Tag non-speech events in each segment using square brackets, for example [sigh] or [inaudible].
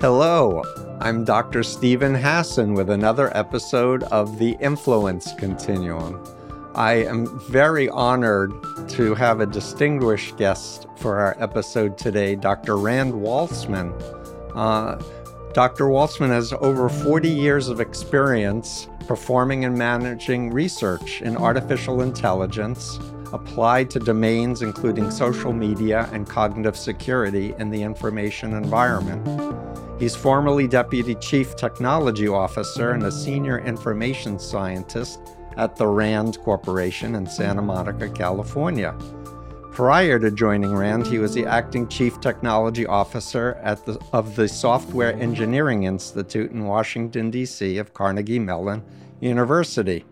Hello, I'm Dr. Steven Hassan with another episode of the Influence Continuum. I am very honored to have a distinguished guest for our episode today, Dr. Rand Waltzman. Uh, Dr. Waltzman has over 40 years of experience performing and managing research in artificial intelligence applied to domains including social media and cognitive security in the information environment. He's formerly Deputy Chief Technology Officer and a Senior Information Scientist at the RAND Corporation in Santa Monica, California. Prior to joining RAND, he was the acting chief technology officer the, of the Software Engineering Institute in Washington, D.C., of Carnegie Mellon University.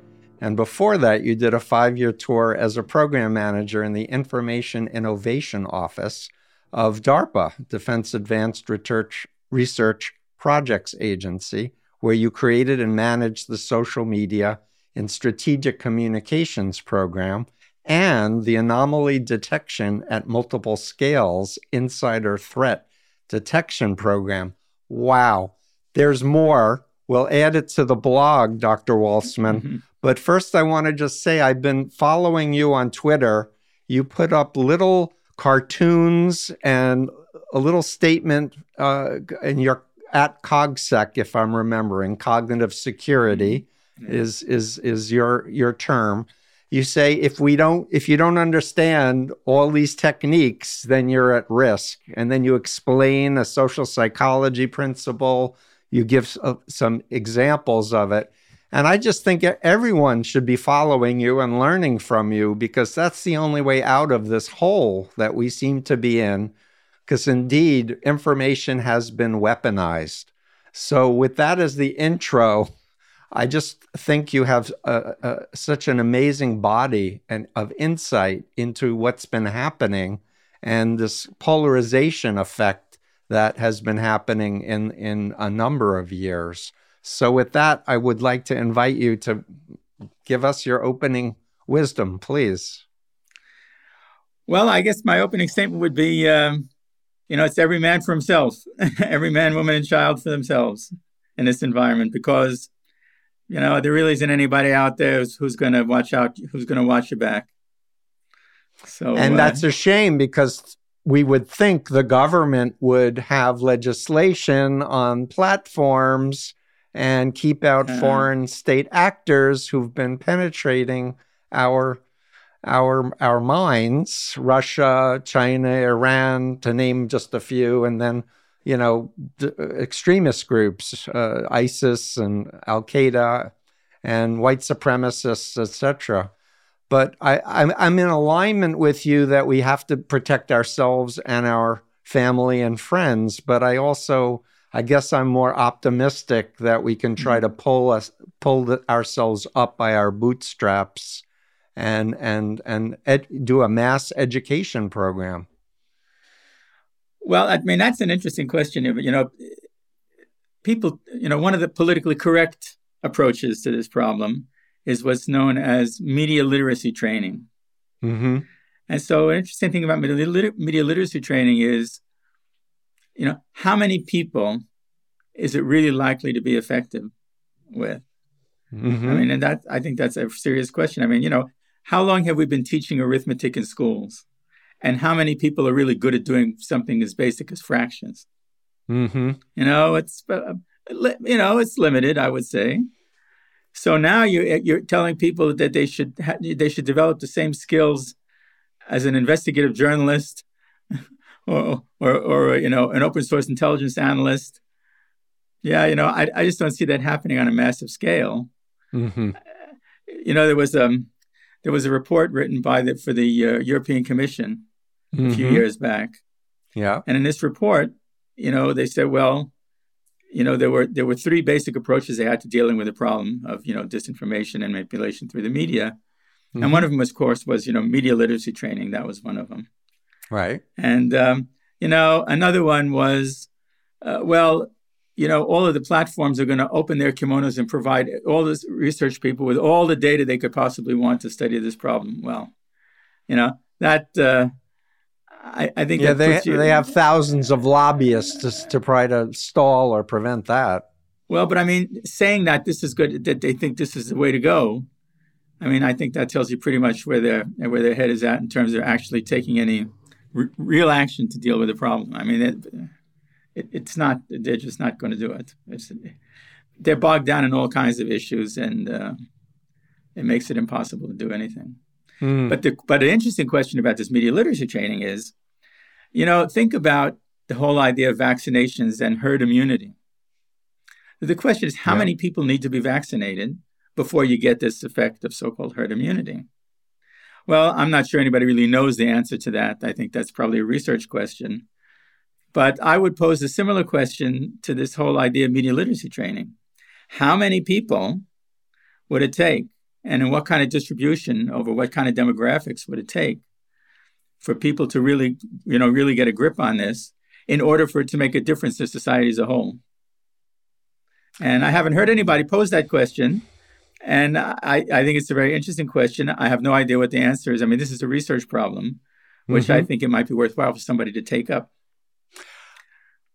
And before that, you did a five year tour as a program manager in the Information Innovation Office of DARPA, Defense Advanced Research Research Projects Agency, where you created and managed the social media and strategic communications program and the anomaly detection at multiple scales insider threat detection program. Wow, there's more. We'll add it to the blog, Dr. Waltzman. Mm-hmm. But first, I want to just say I've been following you on Twitter. You put up little cartoons and a little statement uh, in your at cogsec if i'm remembering cognitive security mm-hmm. is is is your your term you say if we don't if you don't understand all these techniques then you're at risk and then you explain a social psychology principle you give uh, some examples of it and i just think everyone should be following you and learning from you because that's the only way out of this hole that we seem to be in because indeed information has been weaponized. So, with that as the intro, I just think you have such an amazing body and of insight into what's been happening and this polarization effect that has been happening in, in a number of years. So, with that, I would like to invite you to give us your opening wisdom, please. Well, I guess my opening statement would be um, you know, it's every man for himself, [laughs] every man, woman, and child for themselves in this environment because, you know, there really isn't anybody out there who's, who's going to watch out, who's going to watch your back. So, and uh, that's a shame because we would think the government would have legislation on platforms and keep out uh, foreign state actors who've been penetrating our our our minds russia china iran to name just a few and then you know d- extremist groups uh, isis and al-qaeda and white supremacists etc but I, I'm, I'm in alignment with you that we have to protect ourselves and our family and friends but i also i guess i'm more optimistic that we can try mm-hmm. to pull us pull the, ourselves up by our bootstraps and and and ed- do a mass education program? Well, I mean that's an interesting question. You know, people. You know, one of the politically correct approaches to this problem is what's known as media literacy training. Mm-hmm. And so, an interesting thing about media, media literacy training is, you know, how many people is it really likely to be effective with? Mm-hmm. I mean, and that I think that's a serious question. I mean, you know, how long have we been teaching arithmetic in schools? And how many people are really good at doing something as basic as fractions? Mm-hmm. You know, it's uh, you know it's limited, I would say. So now you're you're telling people that they should ha- they should develop the same skills as an investigative journalist, or, or or you know an open source intelligence analyst. Yeah, you know, I I just don't see that happening on a massive scale. Mm-hmm. You know, there was um there was a report written by the for the uh, European Commission mm-hmm. a few mm-hmm. years back. Yeah. And in this report, you know, they said, well, you know, there were there were three basic approaches they had to dealing with the problem of you know disinformation and manipulation through the media, mm-hmm. and one of them, of course, was you know media literacy training. That was one of them. Right. And um, you know, another one was, uh, well, you know, all of the platforms are going to open their kimonos and provide all this research people with all the data they could possibly want to study this problem well. You know, that uh, I, I think yeah, they you, they have thousands of lobbyists to, to try to stall or prevent that. Well, but I mean, saying that this is good, that they think this is the way to go. I mean, I think that tells you pretty much where their where their head is at in terms of actually taking any r- real action to deal with the problem. I mean, it, it, it's not. They're just not going to do it. It's, they're bogged down in all kinds of issues, and uh, it makes it impossible to do anything. Mm. But the but an interesting question about this media literacy training is, you know, think about the whole idea of vaccinations and herd immunity. The question is, how yeah. many people need to be vaccinated before you get this effect of so-called herd immunity? Well, I'm not sure anybody really knows the answer to that. I think that's probably a research question. But I would pose a similar question to this whole idea of media literacy training. How many people would it take and in what kind of distribution over what kind of demographics would it take for people to really you know really get a grip on this in order for it to make a difference to society as a whole and i haven't heard anybody pose that question and I, I think it's a very interesting question i have no idea what the answer is i mean this is a research problem which mm-hmm. i think it might be worthwhile for somebody to take up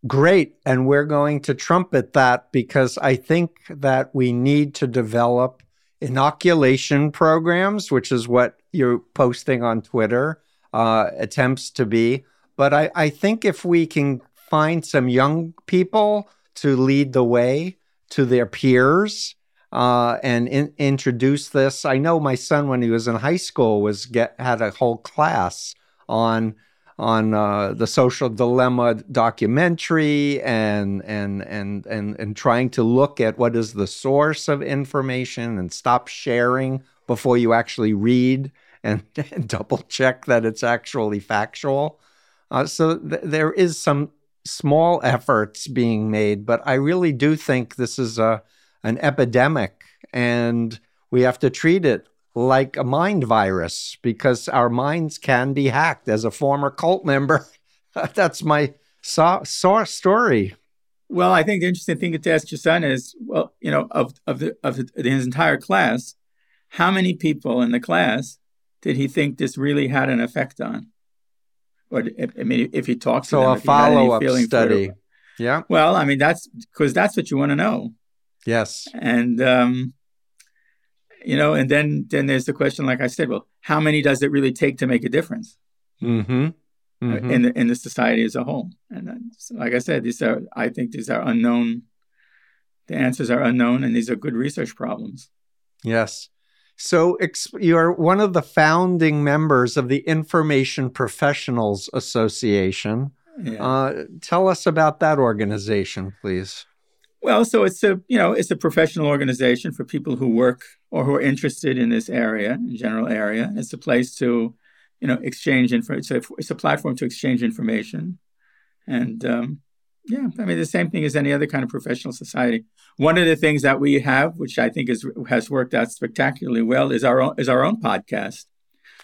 great and we're going to trumpet that because i think that we need to develop inoculation programs, which is what you're posting on Twitter, uh, attempts to be. But I, I think if we can find some young people to lead the way to their peers uh, and in, introduce this, I know my son when he was in high school was get had a whole class on on uh, the social dilemma documentary and, and and and and trying to look at what is the source of information and stop sharing before you actually read and, [laughs] and double check that it's actually factual. Uh, so th- there is some small efforts being made, but I really do think this is a an epidemic, and we have to treat it like a mind virus because our minds can be hacked. As a former cult member, [laughs] that's my so- so- story. Well, I think the interesting thing to ask your son is, well, you know, of of the of his entire class, how many people in the class did he think this really had an effect on? Or I mean, if he talks so to them, a follow up study. Yeah. Well, I mean, that's because that's what you want to know. Yes. And um, you know and then then there's the question like i said well how many does it really take to make a difference mm-hmm. Mm-hmm. in the in the society as a whole and so like i said these are i think these are unknown the answers are unknown and these are good research problems yes so you're one of the founding members of the information professionals association yeah. uh, tell us about that organization please well, so it's a you know it's a professional organization for people who work or who are interested in this area, in general area. It's a place to you know exchange info. It's a, it's a platform to exchange information, and um, yeah, I mean the same thing as any other kind of professional society. One of the things that we have, which I think is has worked out spectacularly well, is our own is our own podcast.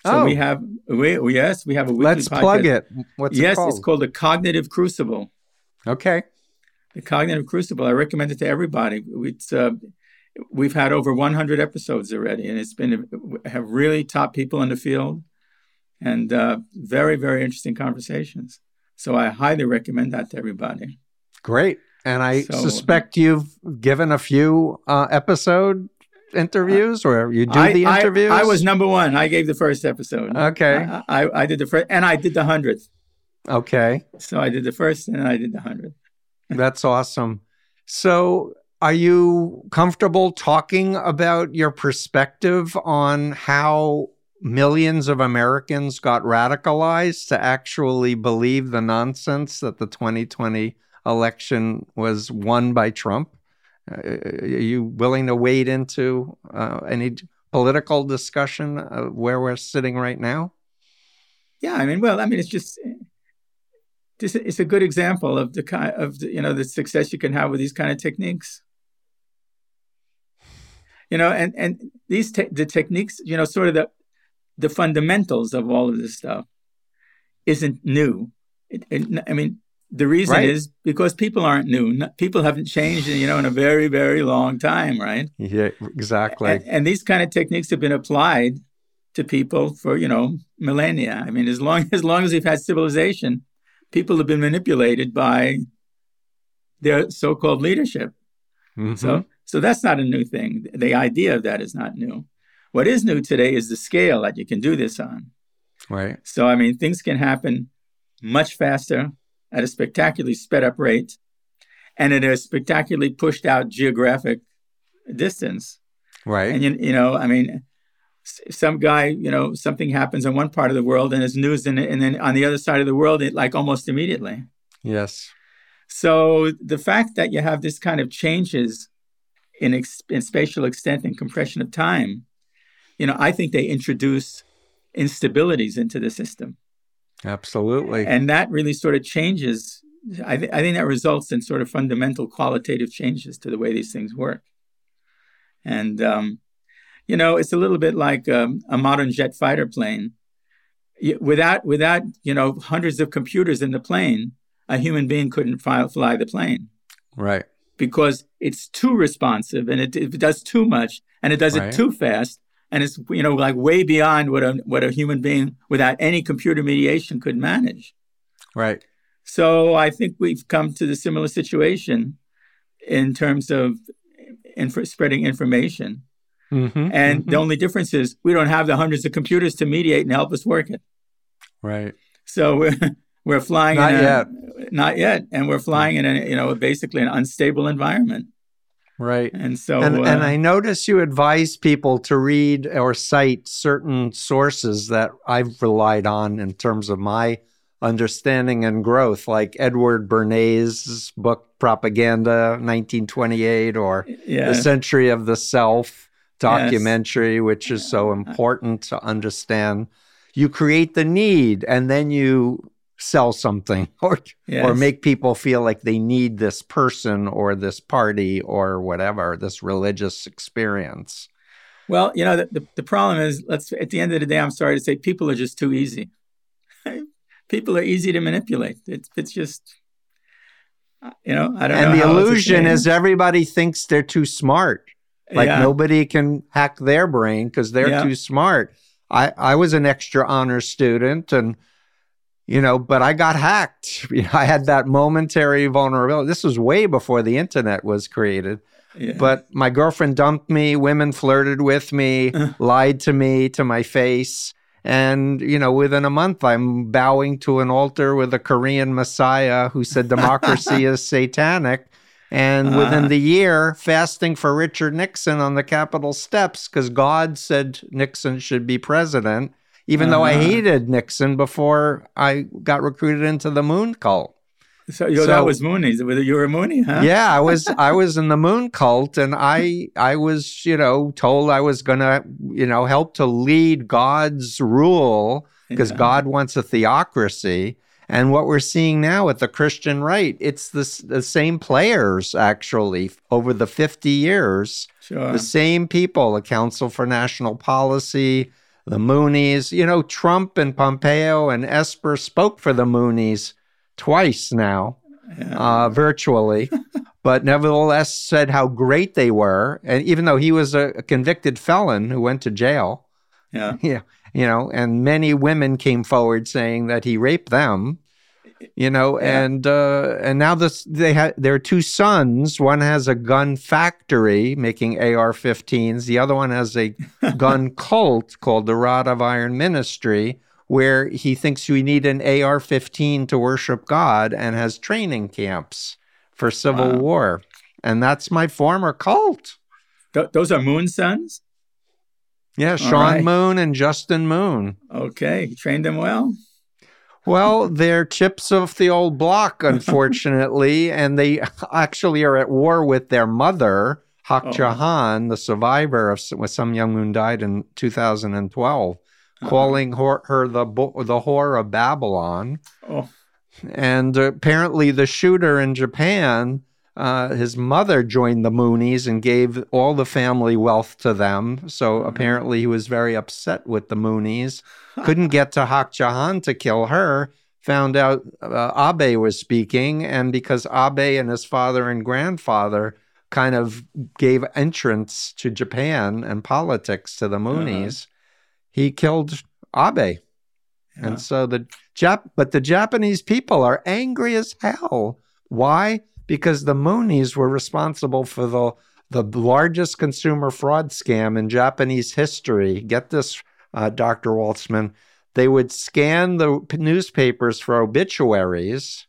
So oh. we have we yes we have a weekly Let's podcast. plug it. What's yes, it called? it's called the Cognitive Crucible. Okay the Cognitive Crucible. I recommend it to everybody. It's uh, we've had over 100 episodes already, and it's been have really top people in the field, and uh, very very interesting conversations. So I highly recommend that to everybody. Great, and I so, suspect you've given a few uh, episode interviews, or you do I, the interviews. I, I, was number one. I gave the first episode. Okay, I, I, I did the first, and I did the hundredth. Okay, so I did the first, and I did the hundredth. That's awesome. So, are you comfortable talking about your perspective on how millions of Americans got radicalized to actually believe the nonsense that the 2020 election was won by Trump? Uh, are you willing to wade into uh, any political discussion uh, where we're sitting right now? Yeah, I mean, well, I mean, it's just this it's a good example of the kind of the, you know the success you can have with these kind of techniques. You know and and these te- the techniques you know sort of the the fundamentals of all of this stuff isn't new. It, it, i mean the reason right. is because people aren't new. People haven't changed you know in a very very long time right? Yeah exactly. And, and these kind of techniques have been applied to people for you know millennia. I mean, as long as long as we've had civilization, people have been manipulated by their so-called leadership. Mm-hmm. So, so that's not a new thing. The idea of that is not new. What is new today is the scale that you can do this on. Right. So, I mean, things can happen much faster at a spectacularly sped up rate and at a spectacularly pushed out geographic distance. Right. And, you, you know, I mean, some guy, you know, something happens in one part of the world and it's news, in, and then on the other side of the world, it like almost immediately. Yes. So the fact that you have this kind of changes in, ex- in spatial extent and compression of time, you know, I think they introduce instabilities into the system. Absolutely. And that really sort of changes. I, th- I think that results in sort of fundamental qualitative changes to the way these things work. And, um, you know, it's a little bit like um, a modern jet fighter plane. Without, without, you know, hundreds of computers in the plane, a human being couldn't fly, fly the plane. Right. Because it's too responsive and it, it does too much and it does right. it too fast and it's you know like way beyond what a what a human being without any computer mediation could manage. Right. So I think we've come to the similar situation in terms of inf- spreading information. Mm-hmm, and mm-hmm. the only difference is we don't have the hundreds of computers to mediate and help us work it. Right. So [laughs] we're we're flying not in a, yet. Not yet, and we're flying in a you know basically an unstable environment. Right. And so, and, uh, and I notice you advise people to read or cite certain sources that I've relied on in terms of my understanding and growth, like Edward Bernays' book Propaganda, 1928, or yeah. The Century of the Self documentary, yes. which is so important to understand. You create the need and then you sell something [laughs] or yes. or make people feel like they need this person or this party or whatever this religious experience well you know the, the, the, problem is let's at the end of the day i'm sorry to say people are just too easy [laughs] people are easy to manipulate it's, it's just uh, you know i don't know. and the illusion is everybody thinks they're too smart like yeah. nobody can hack their brain because they're yeah. too smart i i was an extra honor student and you know, but I got hacked. [laughs] You know, I had that momentary vulnerability. This was way before the internet was created. Yeah. But my girlfriend dumped me, women flirted with me, [laughs] lied to me to my face. And, you know, within a month, I'm bowing to an altar with a Korean messiah who said [laughs] democracy is satanic. And uh, within the year, fasting for Richard Nixon on the Capitol steps because God said Nixon should be president even uh-huh. though I uh-huh. hated Nixon before I got recruited into the Moon cult. So, yo, so that was Moonies. You were a Moonie, huh? yeah, I was. [laughs] I was in the Moon cult, and I, I was, you know, told I was gonna, you know, help to lead God's rule because yeah. God wants a theocracy. And what we're seeing now with the Christian right, it's the, the same players actually over the 50 years. Sure. The same people, the Council for National Policy, the Moonies. You know, Trump and Pompeo and Esper spoke for the Moonies twice now, yeah. uh, virtually, [laughs] but nevertheless said how great they were. And even though he was a, a convicted felon who went to jail, yeah, [laughs] yeah, you know, and many women came forward saying that he raped them you know yeah. and uh and now this they have their two sons. One has a gun factory making ar-15s the other one has a [laughs] gun cult called the rod of iron ministry where he thinks we need an ar-15 to worship god and has training camps for civil wow. war. And that's my former cult. Th- those are moon sons? Yeah sean right. moon and justin moon. Okay trained them well well, they're chips of the old block, unfortunately, [laughs] and they actually are at war with their mother, Hak oh. Ja Han, the survivor of with Sun Myung Moon died in 2012, uh-huh. calling her, her, the the whore of Babylon. Oh. And apparently, the shooter in Japan uh, his mother joined the Moonies and gave all the family wealth to them. So mm-hmm. apparently he was very upset with the Moonies. [laughs] Couldn't get to Hak Ja Han to kill her. Found out uh, Abe was speaking, and because Abe and his father and grandfather kind of gave entrance to Japan and politics to the uh-huh. Moonies, uh-huh. he killed Abe. Yeah. And so the Jap but the Japanese people are angry as hell. Why? Because the Moonies were responsible for the the largest consumer fraud scam in Japanese history. Get this, uh, Dr. Waltzman. They would scan the newspapers for obituaries,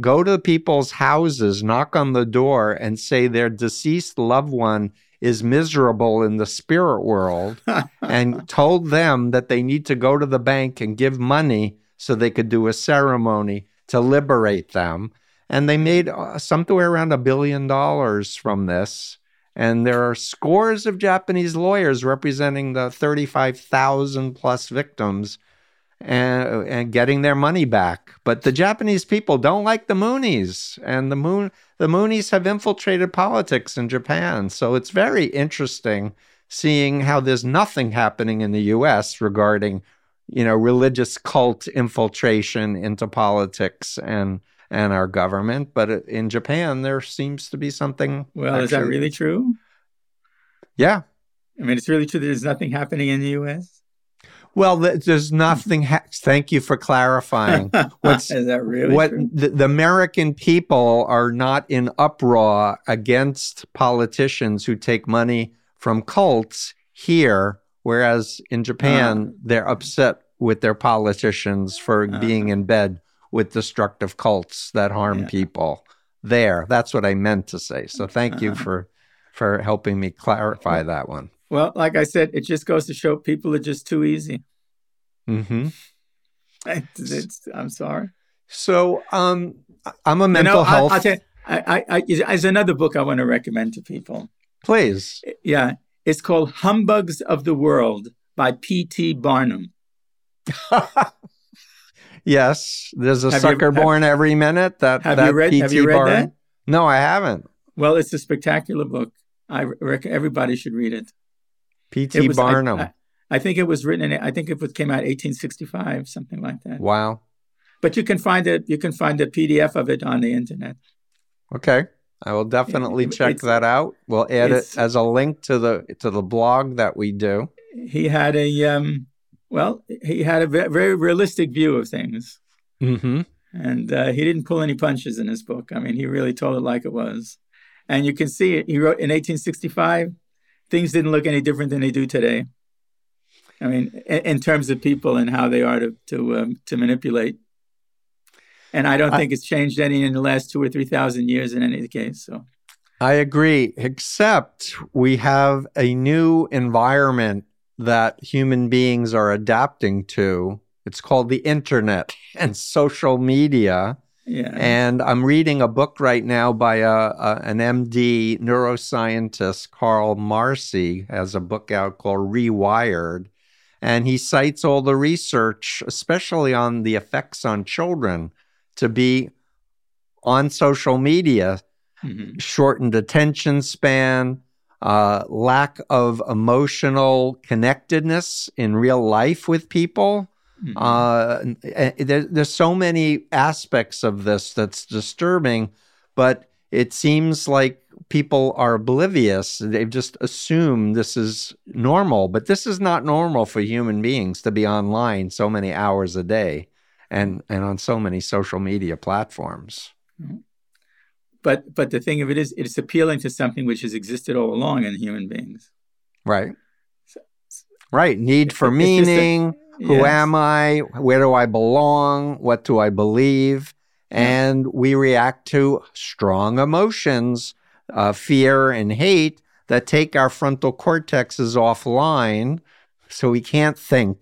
go to people's houses, knock on the door, and say their deceased loved one is miserable in the spirit world [laughs] and told them that they need to go to the bank and give money so they could do a ceremony to liberate them. And they made uh, somewhere around a billion dollars from this. And there are scores of Japanese lawyers representing the 35,000 plus victims and, and getting their money back. But the Japanese people don't like the Moonies, and the moon the Moonies have infiltrated politics in Japan. So it's very interesting seeing how there's nothing happening in the U.S. regarding, you know, religious cult infiltration into politics and and our government. But in Japan, there seems to be something. well, is that really true? Yeah. I mean, it's really true that there's nothing happening in the U.S. Well, there's nothing. Ha- Thank you for clarifying. [laughs] What's is that really what true? the, the American people are not in uproar against politicians who take money from cults here, whereas in Japan they're upset with their politicians for Uh. being in bed with destructive cults that harm Yeah. people. There, that's what I meant to say. So thank you Uh-huh. for for helping me clarify that one. Well, like I said, it just goes to show people are just too easy. Mm-hmm. [laughs] It's, it's, I'm sorry. So, um, I'm a You mental know, I, health. I'll tell you, I, I, I, there's another book I want to recommend to people. Please. Yeah, it's called Humbugs of the World by P.T. Barnum. [laughs] yes, there's a Have you- sucker have- born every minute. That Have that you read? Have PT you read Barnum- that? No, I haven't. Well, it's a spectacular book. I reckon everybody should read it. PT It I- Barnum. I, I think it was written in. I think it was, came out 1865, something like that. wow. But you can find it. You can find a PDF of it on the internet. Okay. I will definitely it- check that out. We'll add it as a link to the to the blog that we do. He had a um, well, he had a very realistic view of things, Mm-hmm. and uh, he didn't pull any punches in his book. I mean, he really told it like it was, and you can see it. He wrote in 1865. Things didn't look any different than they do today. I mean, in, in terms of people and how they are to to um, to manipulate. And I don't I- think it's changed any in the last two or three thousand years in any case. So I agree, except we have a new environment that human beings are adapting to. It's called the internet [laughs] and social media. yeah, And I'm reading a book right now by a, a, an MD neuroscientist, Carl Marci, has a book out called Rewired. And he cites all the research, especially on the effects on children, to be on social media, Mhm. shortened attention span, uh, lack of emotional connectedness in real life with people. Mhm. Uh, there, there's so many aspects of this that's disturbing, but it seems like people are oblivious. They've just assumed this is normal, but this is not normal for human beings to be online so many hours a day and, and on so many social media platforms. But but the thing of it is, it's appealing to something which has existed all along in human beings. Right. So- Right. Need for just a- meaning. Who Yes. am I? Where do I belong? What do I believe? And we react to strong emotions, uh, fear and hate, that take our frontal cortexes offline. So we can't think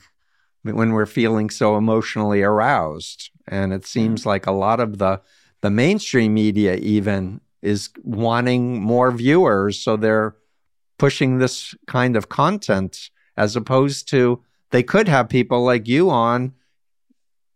when we're feeling so emotionally aroused. And it seems like a lot of the, the mainstream media, even, is wanting more viewers. So they're pushing this kind of content as opposed to they could have people like you on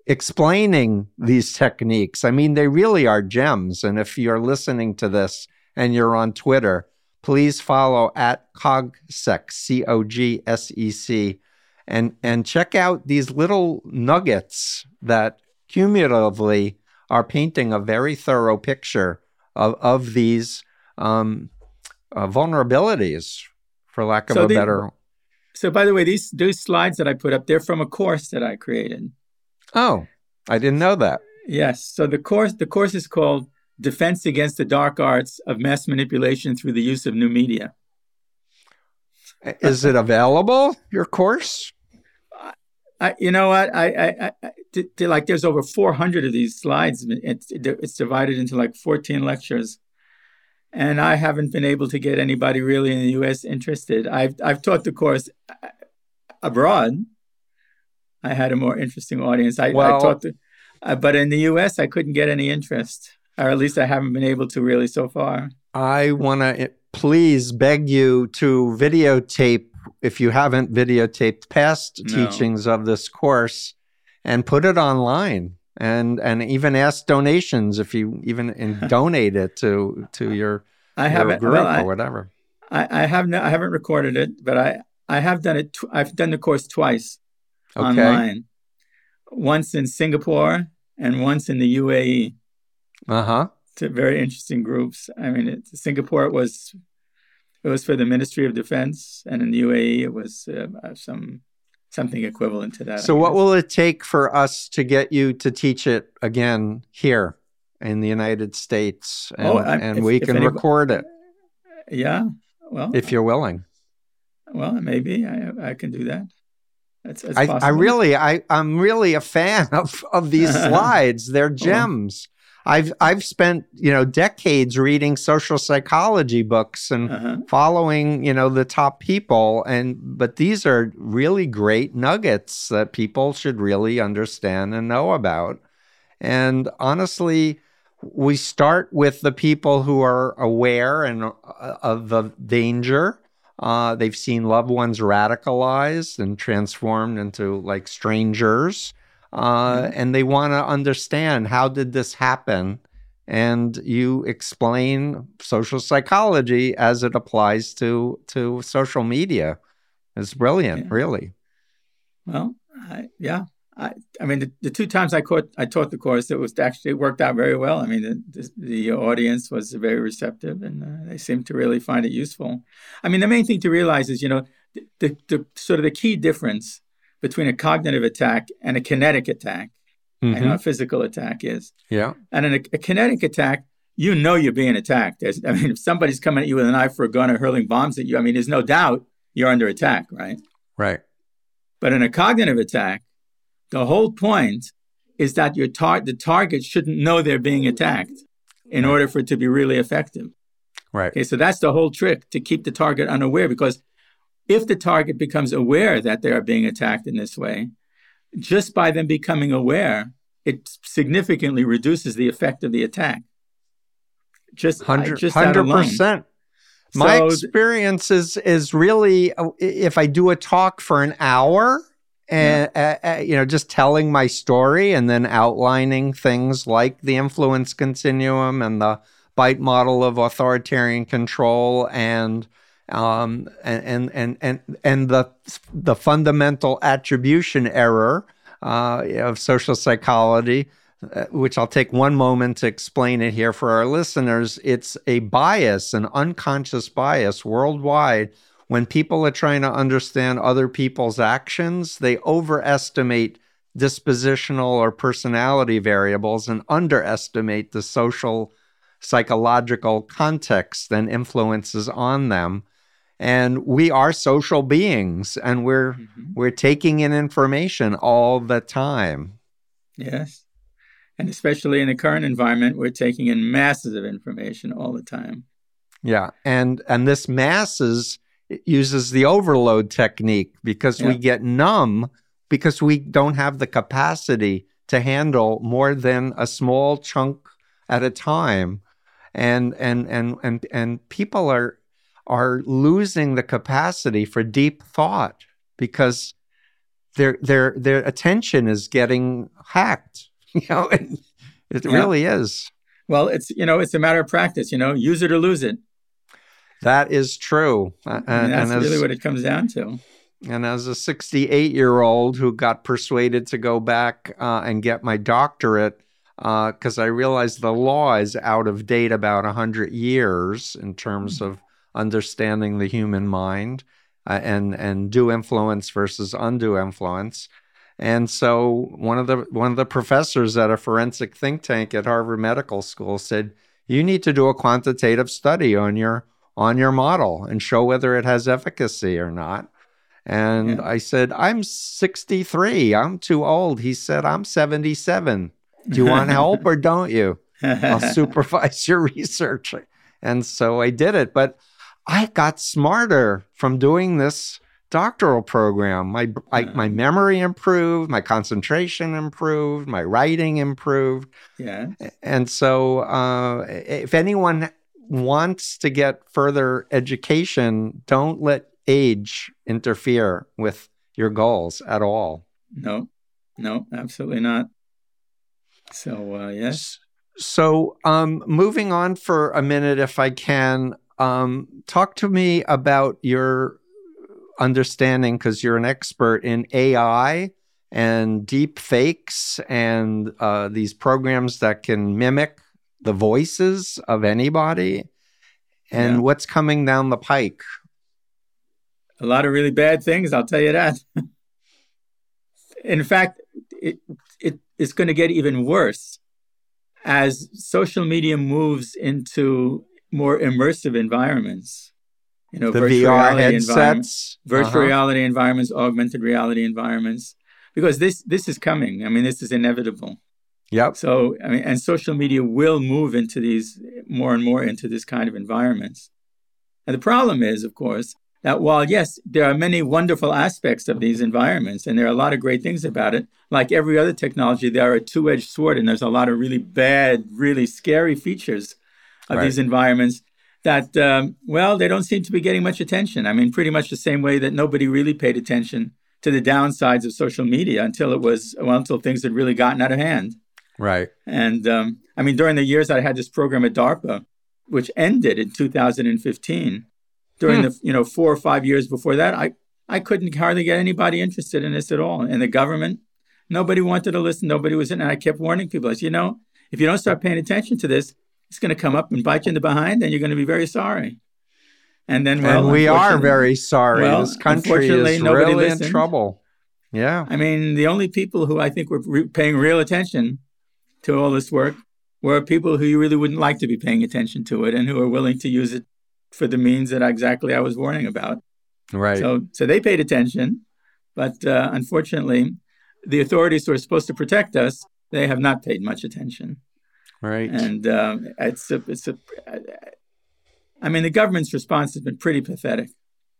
explaining these techniques. I mean, they really are gems. And if you're listening to this and you're on Twitter, please follow at Cogsec, C O G S E C, and, and check out these little nuggets that cumulatively are painting a very thorough picture of, of these um, uh, vulnerabilities, for lack of So a the- better So, by the way, these those slides that I put up, they're from a course that I created. Oh, I didn't know that. Yes. So the course the course is called Defense Against the Dark Arts of Mass Manipulation Through the Use of New Media. Is it available? Your course? I, you know what? I, I, I like there's over 400 of these slides. It's, it's divided into like 14 lectures, and I haven't been able to get anybody really in the U.S. interested. I've I've taught the course uh, abroad. I had a more interesting audience. I, well, I taught the, uh, but in the U.S. I couldn't get any interest, or at least I haven't been able to really so far. I want to please beg you to videotape if you haven't videotaped past no. teachings of this course and put it online and and even ask donations if you even [laughs] donate it to to your, I haven't, group well, or whatever. I, I have no, I haven't recorded it, but I I have done it. Tw- I've done the course twice okay. online, once in Singapore and once in the UAE. Uh huh. To very interesting groups. I mean, it, Singapore it was it was for the Ministry of Defense, and in the UAE, it was uh, some something equivalent to that. So, what will it take for us to get you to teach it again here in the United States, and, oh, and if, we can anybody, record it? Yeah, well, if you're willing. Well, maybe I, I can do that. That's, that's I, I, really, I, I'm really a fan of, of these [laughs] slides. They're oh. gems. I've I've spent you know decades reading social psychology books and uh-huh. following you know the top people and but these are really great nuggets that people should really understand and know about. And honestly, we start with the people who are aware and uh, of the danger. Uh, they've seen loved ones radicalized and transformed into like strangers uh, mm-hmm. and they want to understand how did this happen and you explain social psychology as it applies to to social media it's brilliant yeah. really well I, yeah I, I mean, the, the two times I, caught, I taught the course, it was actually it worked out very well. I mean, the, the, the audience was very receptive, and uh, they seemed to really find it useful. I mean, the main thing to realize is, you know, the, the, the sort of the key difference between a cognitive attack and a kinetic attack. Mm-hmm. I know a physical attack is. Yeah. And in a, a, kinetic attack, you know you're being attacked. There's, I mean, if somebody's coming at you with a knife or a gun or hurling bombs at you, I mean, there's no doubt you're under attack, right? Right. But in a cognitive attack, the whole point is that your tar- the target shouldn't know they're being attacked in order for it to be really effective. Right. Okay, so that's the whole trick to keep the target unaware because if the target becomes aware that they are being attacked in this way, just by them becoming aware, it significantly reduces the effect of the attack. Just 100 percent. My so, experience is is really uh, if I do a talk for an hour and yeah. uh, uh, you know just telling my story and then outlining things like the influence continuum and the bite model of authoritarian control and um, and and and and the the fundamental attribution error uh, of social psychology, uh, which I'll take one moment to explain it here for our listeners. It's a bias, an unconscious bias worldwide. When people are trying to understand other people's actions, they overestimate dispositional or personality variables and underestimate the social psychological context and influences on them and we are social beings and we're mm-hmm. we're taking in information all the time yes and especially in the current environment we're taking in masses of information all the time yeah and and this masses uses the overload technique because yeah. we get numb because we don't have the capacity to handle more than a small chunk at a time and and and and and people are are losing the capacity for deep thought because their their their attention is getting hacked. [laughs] You know, it, it yeah. really is. Well, it's you know it's a matter of practice. You know, use it or lose it. That is true, and, and that's and as, really what it comes down to. And as a 68 year old who got persuaded to go back uh, and get my doctorate, because uh, I realized the law is out of date about 100 years in terms mm-hmm. of understanding the human mind. uh, and and due influence versus undue influence. And so one of the one of the professors at a forensic think tank at Harvard Medical School said, "You need to do a quantitative study on your on your model and show whether it has efficacy or not." And yeah. I said, "I'm 63. I'm too old." He said, "I'm 77. Do you want help [laughs] or don't you? I'll [laughs] supervise your research." And so I did it, but I got smarter from doing this doctoral program. My I, my memory improved, my concentration improved, my writing improved. Yeah. And so, uh, if anyone wants to get further education, don't let age interfere with your goals at all. No, no, absolutely not. So, uh, yes. So, um, moving on for a minute, if I can, um, talk to me about your understanding because you're an expert in AI and deep fakes and uh, these programs that can mimic the voices of anybody and yeah. what's coming down the pike. A lot of really bad things, I'll tell you that. in fact, it, it, it's going to get even worse as social media moves into more immersive environments you know, the virtual VR reality headsets, virtual uh-huh. reality environments, augmented reality environments, because this this is coming. I mean, this is inevitable. Yep. So I mean, and social media will move into these more and more into this kind of environments. And the problem is, of course, that while yes, there are many wonderful aspects of these environments, and there are a lot of great things about it. Like every other technology, they are a two-edged sword, and there's a lot of really bad, really scary features of right. these environments that, um, well, they don't seem to be getting much attention. I mean, pretty much the same way that nobody really paid attention to the downsides of social media until it was, well, until things had really gotten out of hand. Right. And um, I mean, during the years I had this program at DARPA, which ended in 2015, during hmm. the, you know, four or five years before that, I, I couldn't hardly get anybody interested in this at all. And the government, nobody wanted to listen. Nobody was in. And I kept warning people, I said, you know, if you don't start paying attention to this, it's going to come up and bite you in the behind, and you're going to be very sorry. And then, well, and we are very sorry. Well, this country is really listened. in trouble. Yeah. I mean, the only people who I think were re- paying real attention to all this work were people who you really wouldn't like to be paying attention to it and who are willing to use it for the means that exactly I was warning about. Right. So, so they paid attention, but uh, unfortunately, the authorities who are supposed to protect us, they have not paid much attention. Right. And um, it's a, it's a, I mean, the government's response has been pretty pathetic.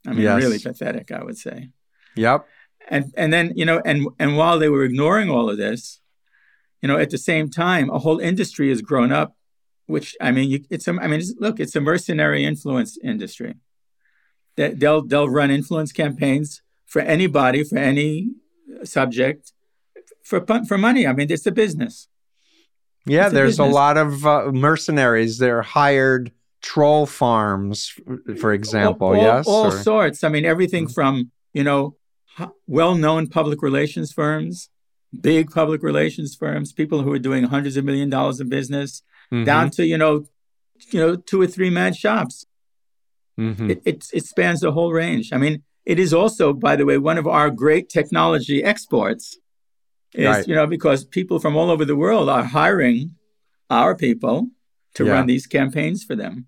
I mean, yes. really pathetic, I would say. Yep. And and then you know, and and while they were ignoring all of this, you know, at the same time, a whole industry has grown up. Which I mean, you, it's a, I mean, it's, look, it's a mercenary influence industry. That they'll they'll run influence campaigns for anybody, for any subject, for for money. I mean, it's a business. Yeah, it's there's a, a lot of uh, mercenaries. They're hired troll farms, for example. All, yes, all, or... sorts. I mean, everything mm-hmm. from you know well-known public relations firms, big public relations firms, people who are doing hundreds of million dollars in business, mm-hmm. down to you know, you know, two or three man shops. Mm-hmm. It, it it spans the whole range. I mean, it is also, by the way, one of our great technology exports is right. you know because people from all over the world are hiring our people to yeah. run these campaigns for them.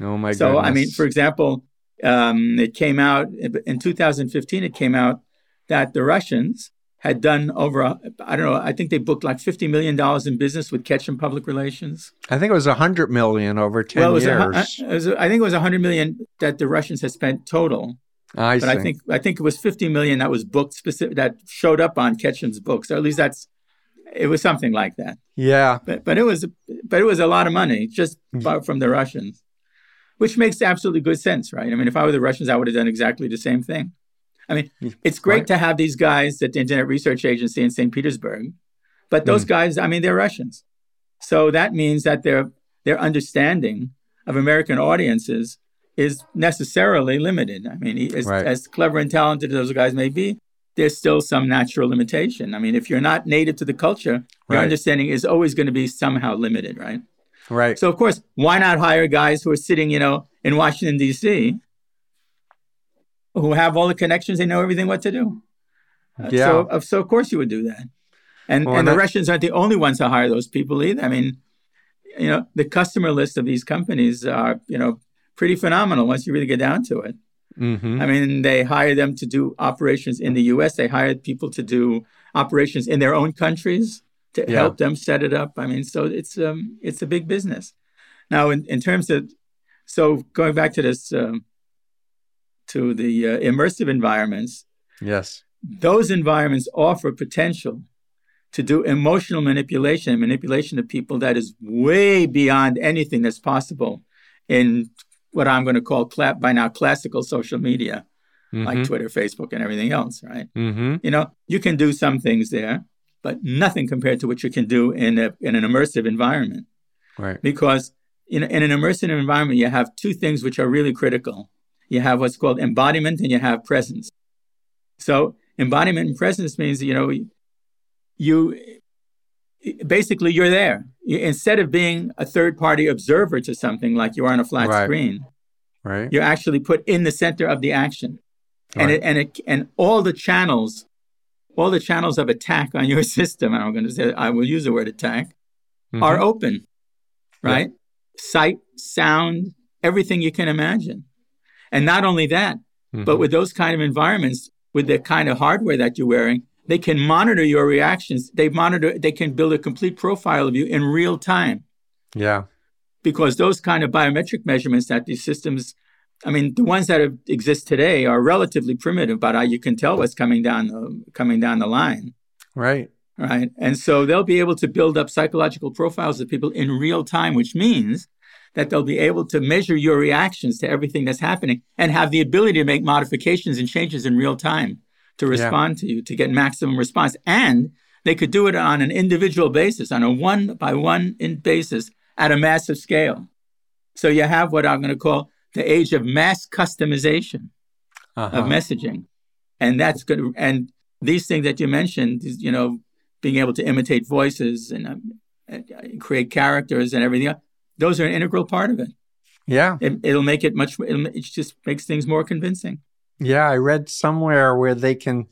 Oh my god. so, goodness. I mean, for example, um, it came out in 2015. It came out that the Russians had done over I don't know I think they booked like 50 million dollars in business with Ketchum Public Relations. I think it was 100 million over 10 well, years. A, was, I think it was 100 million that the Russians had spent total. I but see. I think I think it was 50 million that was booked specific that showed up on Ketchum's books. Or at least that's it was something like that. Yeah. But but it was but it was a lot of money just mm. from the Russians. Which makes absolutely good sense, right? I mean, if I were the Russians, I would have done exactly the same thing. I mean, it's great right. to have these guys at the Internet Research Agency in St. Petersburg, but those mm. guys, I mean, they're Russians. So that means that their their understanding of American audiences is necessarily limited. I mean, as, right. as clever and talented as those guys may be, there's still some natural limitation. I mean, if you're not native to the culture, your right. understanding is always going to be somehow limited, right? Right. So, of course, why not hire guys who are sitting, you know, in Washington, D.C., who have all the connections, they know everything what to do. Uh, Yeah. So, so of course you would do that. And Well, and the that- Russians aren't the only ones to hire those people either. I mean, you know, the customer list of these companies are, you know, pretty phenomenal once you really get down to it. hmm I mean, they hire them to do operations in the US. They hire people to do operations in their own countries to Yeah. help them set it up. I mean, so it's um it's a big business. Now, in, in terms of so going back to this um, to the uh, immersive environments, Yes. those environments offer potential to do emotional manipulation and manipulation of people that is way beyond anything that's possible in what I'm going to call cla- by now classical social media like Twitter, Facebook, and everything else, right? Mm-hmm. You know, you can do some things there, but nothing compared to what you can do in a, in an immersive environment. Right. Because in, in an immersive environment, you have two things which are really critical. You have what's called embodiment, and you have presence. So embodiment and presence means you know you basically you're there instead of being a third party observer to something like you are on a flat Right. screen. Right. You're actually put in the center of the action and Right. it, and it, and all the channels, all the channels of attack on your [laughs] system. I'm going to say I will use the word attack Mhm. are open, right? Sight, sound, everything you can imagine, and not only that, but Mhm. with those kind of environments, with the kind of hardware that you're wearing, they can monitor your reactions. They monitor. They can build a complete profile of you in real time yeah. because those kind of biometric measurements that these systems I mean, the ones that have, exist today are relatively primitive, but uh, you can tell what's coming down the coming down the line, Right. right? And so they'll be able to build up psychological profiles of people in real time, which means that they'll be able to measure your reactions to everything that's happening and have the ability to make modifications and changes in real time to Yeah. respond to you to get maximum response. And they could do it on an individual basis, on a one by one in basis at a massive scale. So you have what I'm going to call the age of mass customization Uh-huh. of messaging, and that's good. And these things that you mentioned, you know, being able to imitate voices and, um, create characters and everything, else, those are an integral part of it. yeah. it it'll make it much. It just makes things more convincing. Yeah. I read somewhere where they can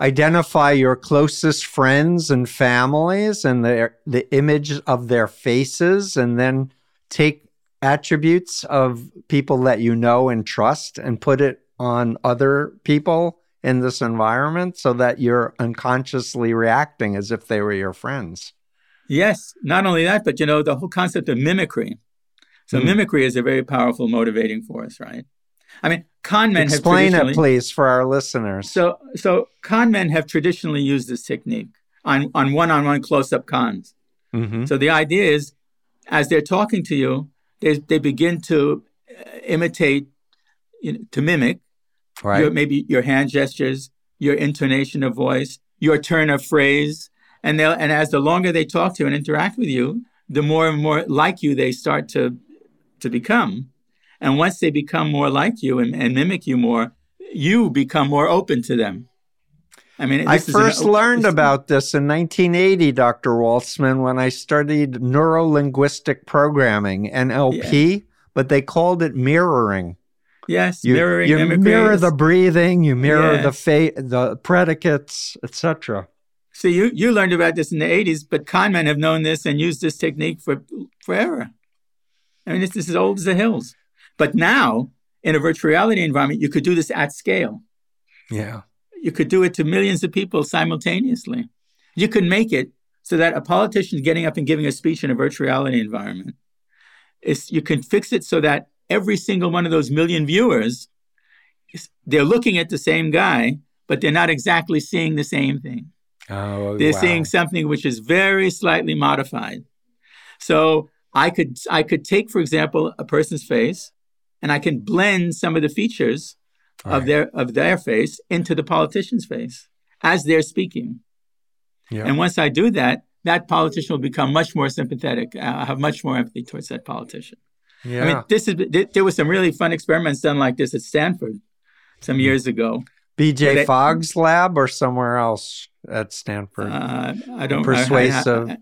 identify your closest friends and families and their the image of their faces and then take attributes of people that you know and trust and put it on other people in this environment so that you're unconsciously reacting as if they were your friends. Yes, not only that, but you know the whole concept of mimicry. So Hmm. mimicry is a very powerful motivating force, right? I mean, con men Explain it, please, for our listeners. So, so con men have traditionally used this technique on on one-on-one close-up cons. Mhm. So the idea is, as they're talking to you, they they begin to uh, imitate, you know, to mimic Right. your, maybe your hand gestures, your intonation of voice, your turn of phrase, and they'll and as the longer they talk to you and interact with you, the more and more like you they start to to become. And once they become more like you and, and mimic you more, you become more open to them. I mean, I is an- first learned this- about this in 1980, Dr. Waltzman, when I studied neuro linguistic programming, NLP, but they called it mirroring. Yes, You, mirroring you mimicry mirror the breathing, you mirror the Yes. fa- the predicates, etc. See, you, you learned about this in the 80s, but con men have known this and used this technique for forever. I mean, this, this is old as the hills. But now, in a virtual reality environment, you could do this at scale. Yeah. You could do it to millions of people simultaneously. You could make it so that a politician getting up and giving a speech in a virtual reality environment, is, you can fix it so that every single one of those million viewers they're looking at the same guy, but they're not exactly seeing the same thing. Oh, They're wow. seeing something which is very slightly modified. So I could I could take, for example, a person's face, and I can blend some of the features of Right. their of their face into the politician's face as they're speaking. Yeah. And once I do that, that politician will become much more sympathetic. I'll have much more empathy towards that politician. yeah. I mean, this is th- there were some really fun experiments done like this at Stanford some years ago. BJ Fogg's lab or somewhere else at Stanford? Uh, I don't Persuasive I,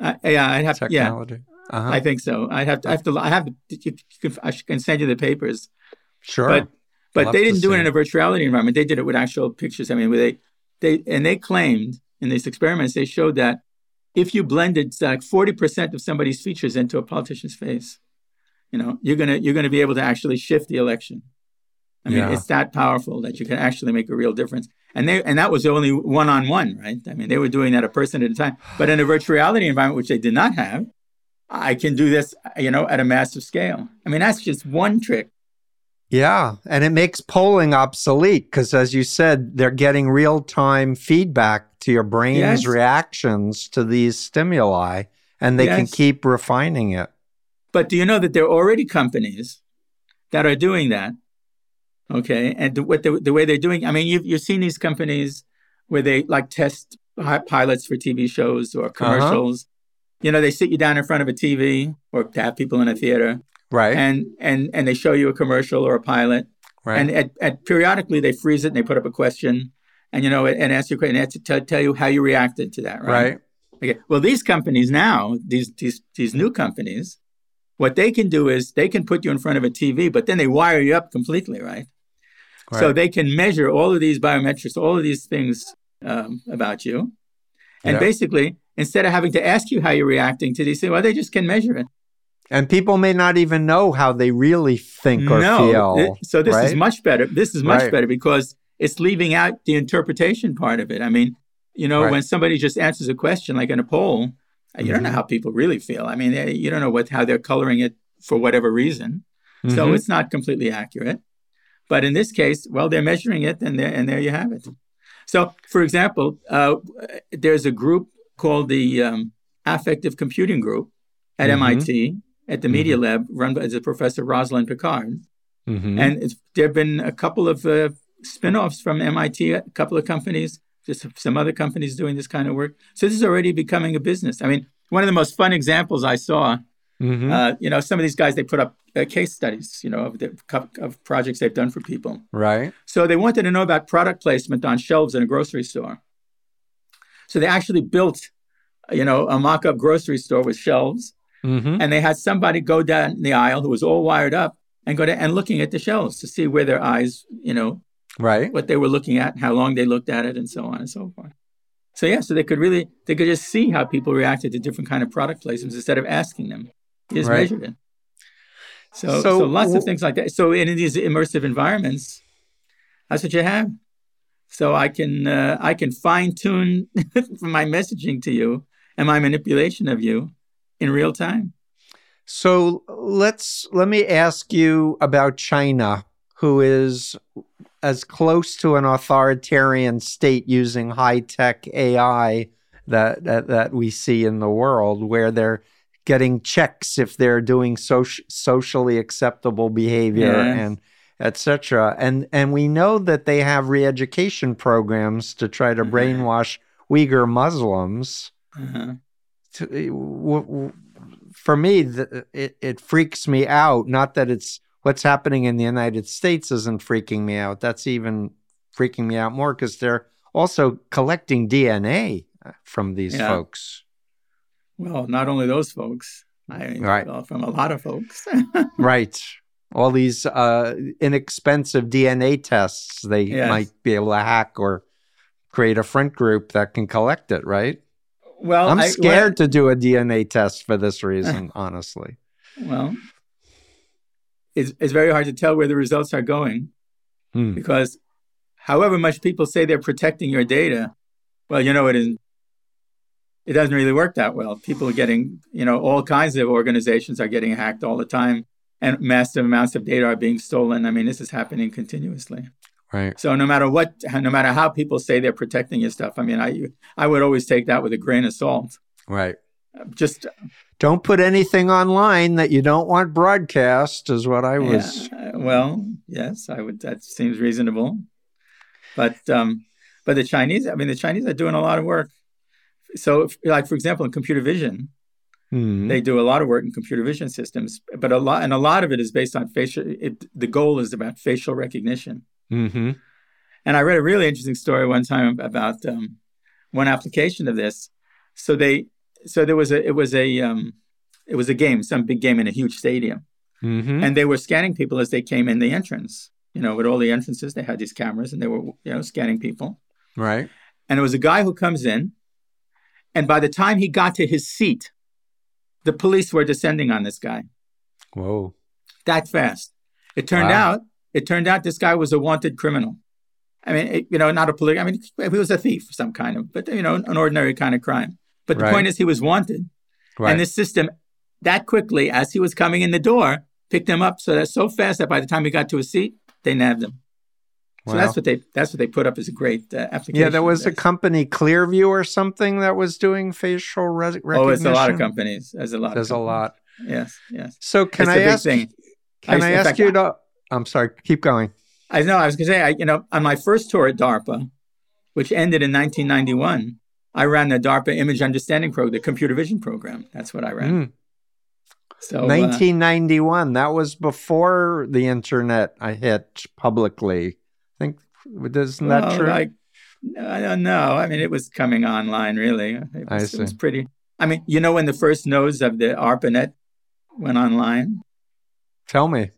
I, I, yeah, I'd have technology. yeah. Uh-huh. I think so. I have to. I have to. I have. To, I can send you the papers. sure. But But they didn't do it in a virtual reality environment. They did it with actual pictures. I mean, they they and they claimed in these experiments they showed that if you blended like forty percent of somebody's features into a politician's face, you know, you're gonna you're gonna be able to actually shift the election. I mean, yeah. it's that powerful that you can actually make a real difference. And they and that was only one on one, right? I mean, they were doing that a person at a time. But in a virtual reality environment, which they did not have, I can do this, you know, at a massive scale. I mean, that's just one trick. Yeah, and it makes polling obsolete because, as you said, they're getting real time feedback to your brain's yes. reactions to these stimuli, and they yes. can keep refining it. But do you know that there are already companies that are doing that? Okay, and the, what the, the way they're doing, I mean, you've you've seen these companies where they like test pilots for TV shows or uh-huh. commercials. Uh-huh. You know, they sit you down in front of a TV or to have people in a theater, right? And and and they show you a commercial or a pilot, right? And at, at periodically they freeze it and they put up a question, and you know, and ask you a question, and to tell, tell you how you reacted to that, right? Right. Okay. Well, these companies now, these these these new companies, what they can do is they can put you in front of a TV, but then they wire you up completely, right? right. So they can measure all of these biometrics, all of these things um, about you, and yeah. basically, instead of having to ask you how you're reacting to these things, well, they just can measure it. And people may not even know how they really think or no, feel. so this right? is much better. This is much right. better because it's leaving out the interpretation part of it. I mean, you know, right. when somebody just answers a question like in a poll, you mm-hmm. don't know mm-hmm. how people really feel. I mean, you don't know what how they're coloring it for whatever reason. Mm-hmm. So it's not completely accurate. But in this case, well, they're measuring it, and there and there you have it. So, for example, uh, there's a group called the um, Affective Computing Group at mm-hmm. MIT at the Media mm-hmm. Lab, run by the professor Rosalind Picard. Mm-hmm. And there have been a couple of uh, spin offs from MIT, a couple of companies just some other companies doing this kind of work. So this is already becoming a business. I mean, one of the most fun examples I saw, mm-hmm. uh, you know, some of these guys they put up uh, case studies, you know, of the of projects they've done for people. Right. So they wanted to know about product placement on shelves in a grocery store. So they actually built, you know, a mock-up grocery store with shelves, mm-hmm. and they had somebody go down the aisle who was all wired up and go to and looking at the shelves to see where their eyes, you know, right. what they were looking at how long they looked at it and so on and so forth. So yeah so they could really they could just see how people reacted to different kind of product placements instead of asking them. They just right. measured it. So, so, so lots of things like that. So in these immersive environments that's what you have so i can uh, i can fine tune [laughs] my messaging to you and my manipulation of you in real time so let's let me ask you about china who is as close to an authoritarian state using high tech AI that, that, that we see in the world, where they're getting checks if they're doing soci- socially acceptable behavior yes. and etc. And and we know that they have re-education programs to try to mm-hmm. brainwash Uyghur Muslims. Uh-huh. To, w- w- for me, the, it, it freaks me out. Not that it's what's happening in the United States isn't freaking me out. That's even freaking me out more because they're also collecting DNA uh, from these yeah. folks. Well, not only those folks, I right. Well, from a lot of folks. [laughs] right. All these uh, inexpensive DNA tests they yes. might be able to hack or create a front group that can collect it, right? Well, I'm scared to do a DNA test for this reason, [laughs] honestly. Well, it's, it's very hard to tell where the results are going hmm. because however much people say they're protecting your data, well, you know, it isn't. It doesn't really work that well. People are getting, you know, all kinds of organizations are getting hacked all the time, and massive amounts of data are being stolen. I mean, this is happening continuously. Right. So no matter what, no matter how people say they're protecting your stuff, I mean, I I would always take that with a grain of salt. Right. Just don't put anything online that you don't want broadcast is what I was. Yeah, well, yes, I would. That seems reasonable. But um, but the Chinese, I mean, the Chinese are doing a lot of work. So, if, like for example, in computer vision, mm-hmm. they do a lot of work in computer vision systems. But a lot, and a lot of it is based on facial. It, the goal is about facial recognition. Mm-hmm. And I read a really interesting story one time about um, one application of this. So they so there was a it was a um, it was a game, some big game in a huge stadium, mm-hmm. and they were scanning people as they came in the entrance. you know, with all the entrances, they had these cameras and they were, you know, scanning people. Right. And it was a guy who comes in, and by the time he got to his seat, the police were descending on this guy. Whoa. That fast. It turned Wow. out, it turned out this guy was a wanted criminal. I mean, it, you know, not a political. I mean, he was a thief some kind of, but you know, an ordinary kind of crime. But the Right. point is, he was wanted, Right. and this system, that quickly as he was coming in the door, picked him up so that so fast that by the time he got to his seat, they nabbed him. So that's what they that's what they put up as a great uh, application. yeah, there was a company, Clearview or something, that was doing facial res- recognition. Oh, it's a lot of companies. There's a lot. There's a lot. Yes, yes. So can It's I ask? thing. Can I- I, ask fact, you to? I'm sorry. Keep going. I know. I was going to say, I, you know, on my first tour at DARPA, which ended in 1991, I ran the DARPA Image Understanding Program, the computer vision program. That's what I ran. Mm. So, uh, 1991. That was before the internet I hit publicly. Isn't that well, true? I, I don't know. I mean, it was coming online, really. It was, I It was pretty. I mean, you know, when the first nodes of the ARPANET went online, Tell me.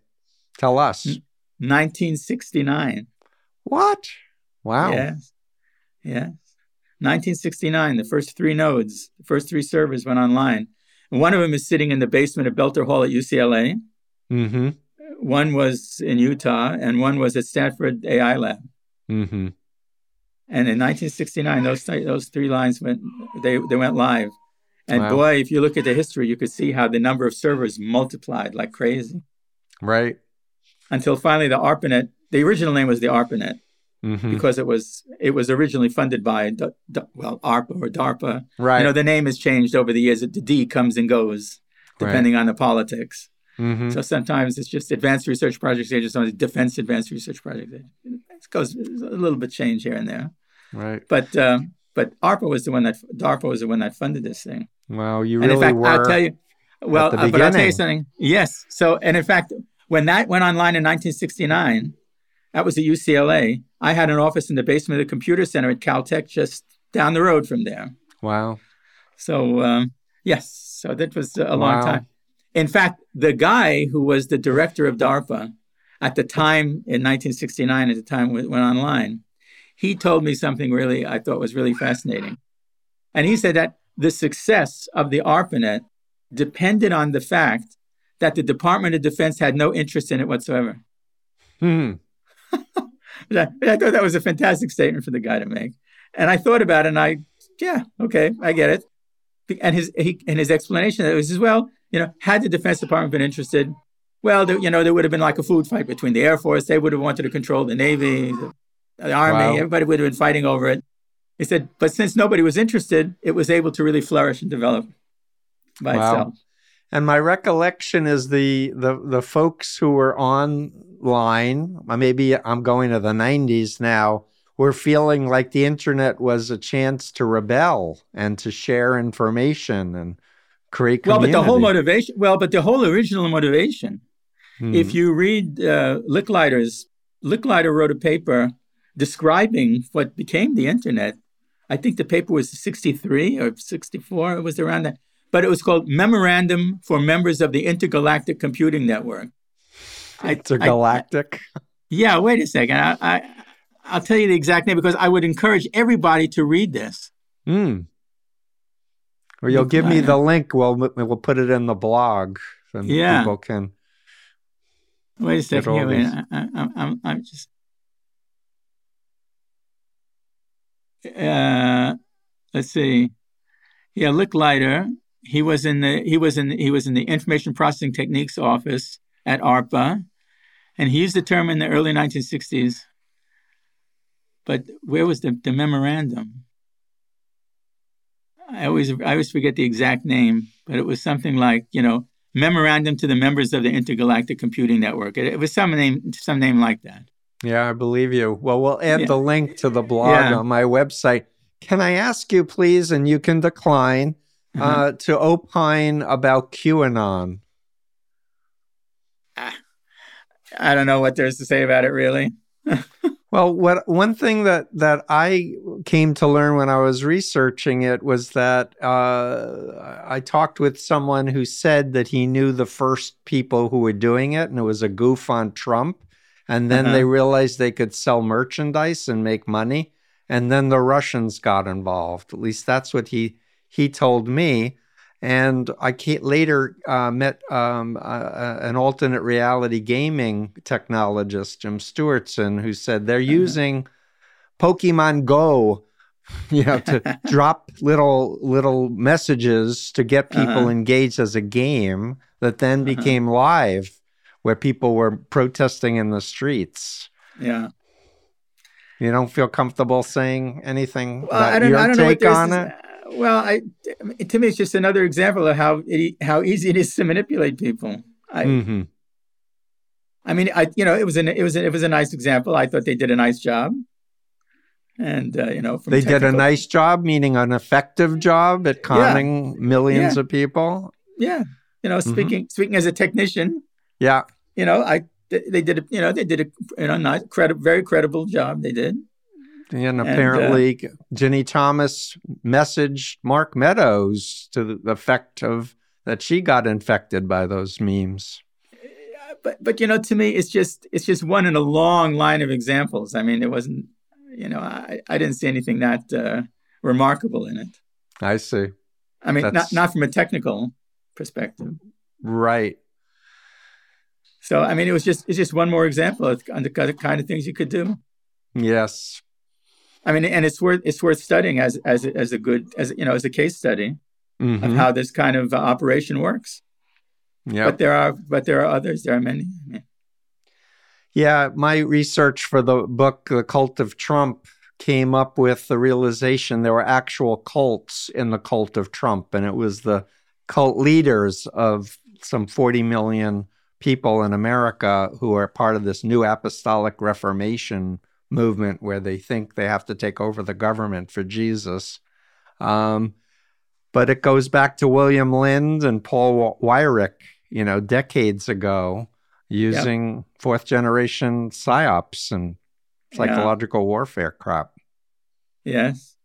Tell us. Mm. 1969. What? Wow. Yes. Yes. 1969, the first three nodes, the first three servers went online. And one of them is sitting in the basement of Boelter Hall at UCLA. Mm-hmm. One was in Utah, and one was at Stanford AI Lab. Mm-hmm. And in 1969, those th- those three lines went they they went live. And Wow. boy, if you look at the history, you could see how the number of servers multiplied like crazy Right. until finally the ARPANET. The original name was the ARPANET Mm-hmm. because it was it was originally funded by D- D- well ARPA or DARPA. Right. You know, the name has changed over the years. The D comes and goes depending on the politics. Mm-hmm. So sometimes it's just Advanced Research Projects Agency, sometimes Defense Advanced Research Projects. It goes a little bit change here and there. Right. But um, but ARPA was the one that DARPA was the one that funded this thing. Wow. You and really in fact, were. I'll tell you. Well, uh, but I'll tell you something. Yes. So, and in fact, when that went online in 1969, that was at UCLA. I had an office in the basement of the computer center at Caltech, just down the road from there. Wow. So um, yes, so that was a long Wow. time. In fact, the guy who was the director of DARPA at the time in 1969, at the time it went online, he told me something really I thought was really fascinating. And he said that the success of the ARPANET depended on the fact that the Department of Defense had no interest in it whatsoever. Hmm. [laughs] I I thought that was a fantastic statement for the guy to make. And I thought about it and I, yeah, okay, I get it. And his he, and his explanation was as well, you know, had the Defense Department been interested, well, there, you know, there would have been like a food fight between the Air Force. They would have wanted to control the Navy, the, the Army. Wow. Everybody would have been fighting over it. He said, but since nobody was interested, it was able to really flourish and develop by Wow. itself. And my recollection is the the the folks who were online, uh, maybe I'm going to the 90s now, were feeling like the internet was a chance to rebel and to share information and create Well, but the whole motivation, well, but the whole original motivation Hmm. If you read uh, Licklider's, Licklider wrote a paper describing what became the internet. I think the paper was 63 or 64, it was around that. But it was called Memorandum for Members of the Intergalactic Computing Network. I- it's a I- galactic. yeah, wait a second. I, I, I'll tell you the exact name because I would encourage everybody to read this. Hmm. Or you'll give me the link. We'll we'll put it in the blog, and Yeah. people can. Wait a second. Here, wait. I, I, I'm, I'm, I'm just. Uh, let's see. Yeah, Licklider. He was in the he was in he was in the Information Processing Techniques office at ARPA, and he used the term in the early 1960s. But where was the, the memorandum? I always I always forget the exact name, but it was something like you know memorandum to the members of the Intergalactic Computing Network. It, it was some name, some name like that. Yeah, I believe you. Well, we'll add Yeah. the link to the blog Yeah. on my website. Can I ask you, please, and you can decline, Uh-huh. uh, to opine about QAnon? I don't know what there's to say about it, really. Well, what one thing that that I came to learn when I was researching it was that uh, I talked with someone who said that he knew the first people who were doing it, and it was a goof on Trump. And then Uh-huh. they realized they could sell merchandise and make money. And then the Russians got involved. At least that's what he he told me. And I later uh, met um, uh, an alternate reality gaming technologist, Jim Stewartson, who said they're Uh-huh. using Pokemon Go, [laughs] you know, to [laughs] drop little little messages to get people Uh-huh. engaged as a game that then Uh-huh. became live, where people were protesting in the streets. Yeah. You don't feel comfortable saying anything Well, about I don't, your I don't know what take there's on this- it? Well, I, to me, it's just another example of how it, how easy it is to manipulate people. I, hmm I mean, I, you know, it was an, it was, a, it was a nice example. I thought they did a nice job, and uh, you know, from They did a nice job, meaning an effective job at conning millions Yeah. of people. yeah. You know, Mm-hmm. speaking speaking as a technician, Yeah. you know, I they they did a, you know they did a you know nice credi- very credible job. They did. And uh, apparently, Ginni Thomas messaged Mark Meadows to the effect of that she got infected by those memes. But but you know, to me, it's just it's just one in a long line of examples. I mean, it wasn't you know I I didn't see anything that uh, remarkable in it. I see. I mean, not That's- not from a technical perspective. Right. So I mean, it was just it's just one more example of the kind of things you could do. Yes. I mean, and it's worth it's worth studying as as a- as a good as you know as a case study of Mhm. how this kind of uh, operation works. Yep. But there are but there are others. There are many. Yeah, my research for the book, The Cult of Trump, came up with the realization there were actual cults in the cult of Trump, and it was the cult leaders of some 40 million people in America who are part of this new apostolic reformation movement where they think they have to take over the government for Jesus. Um, but it goes back to William Lind and Paul Weyrich, you know, decades ago using fourth generation psyops and psychological warfare crap. Yes.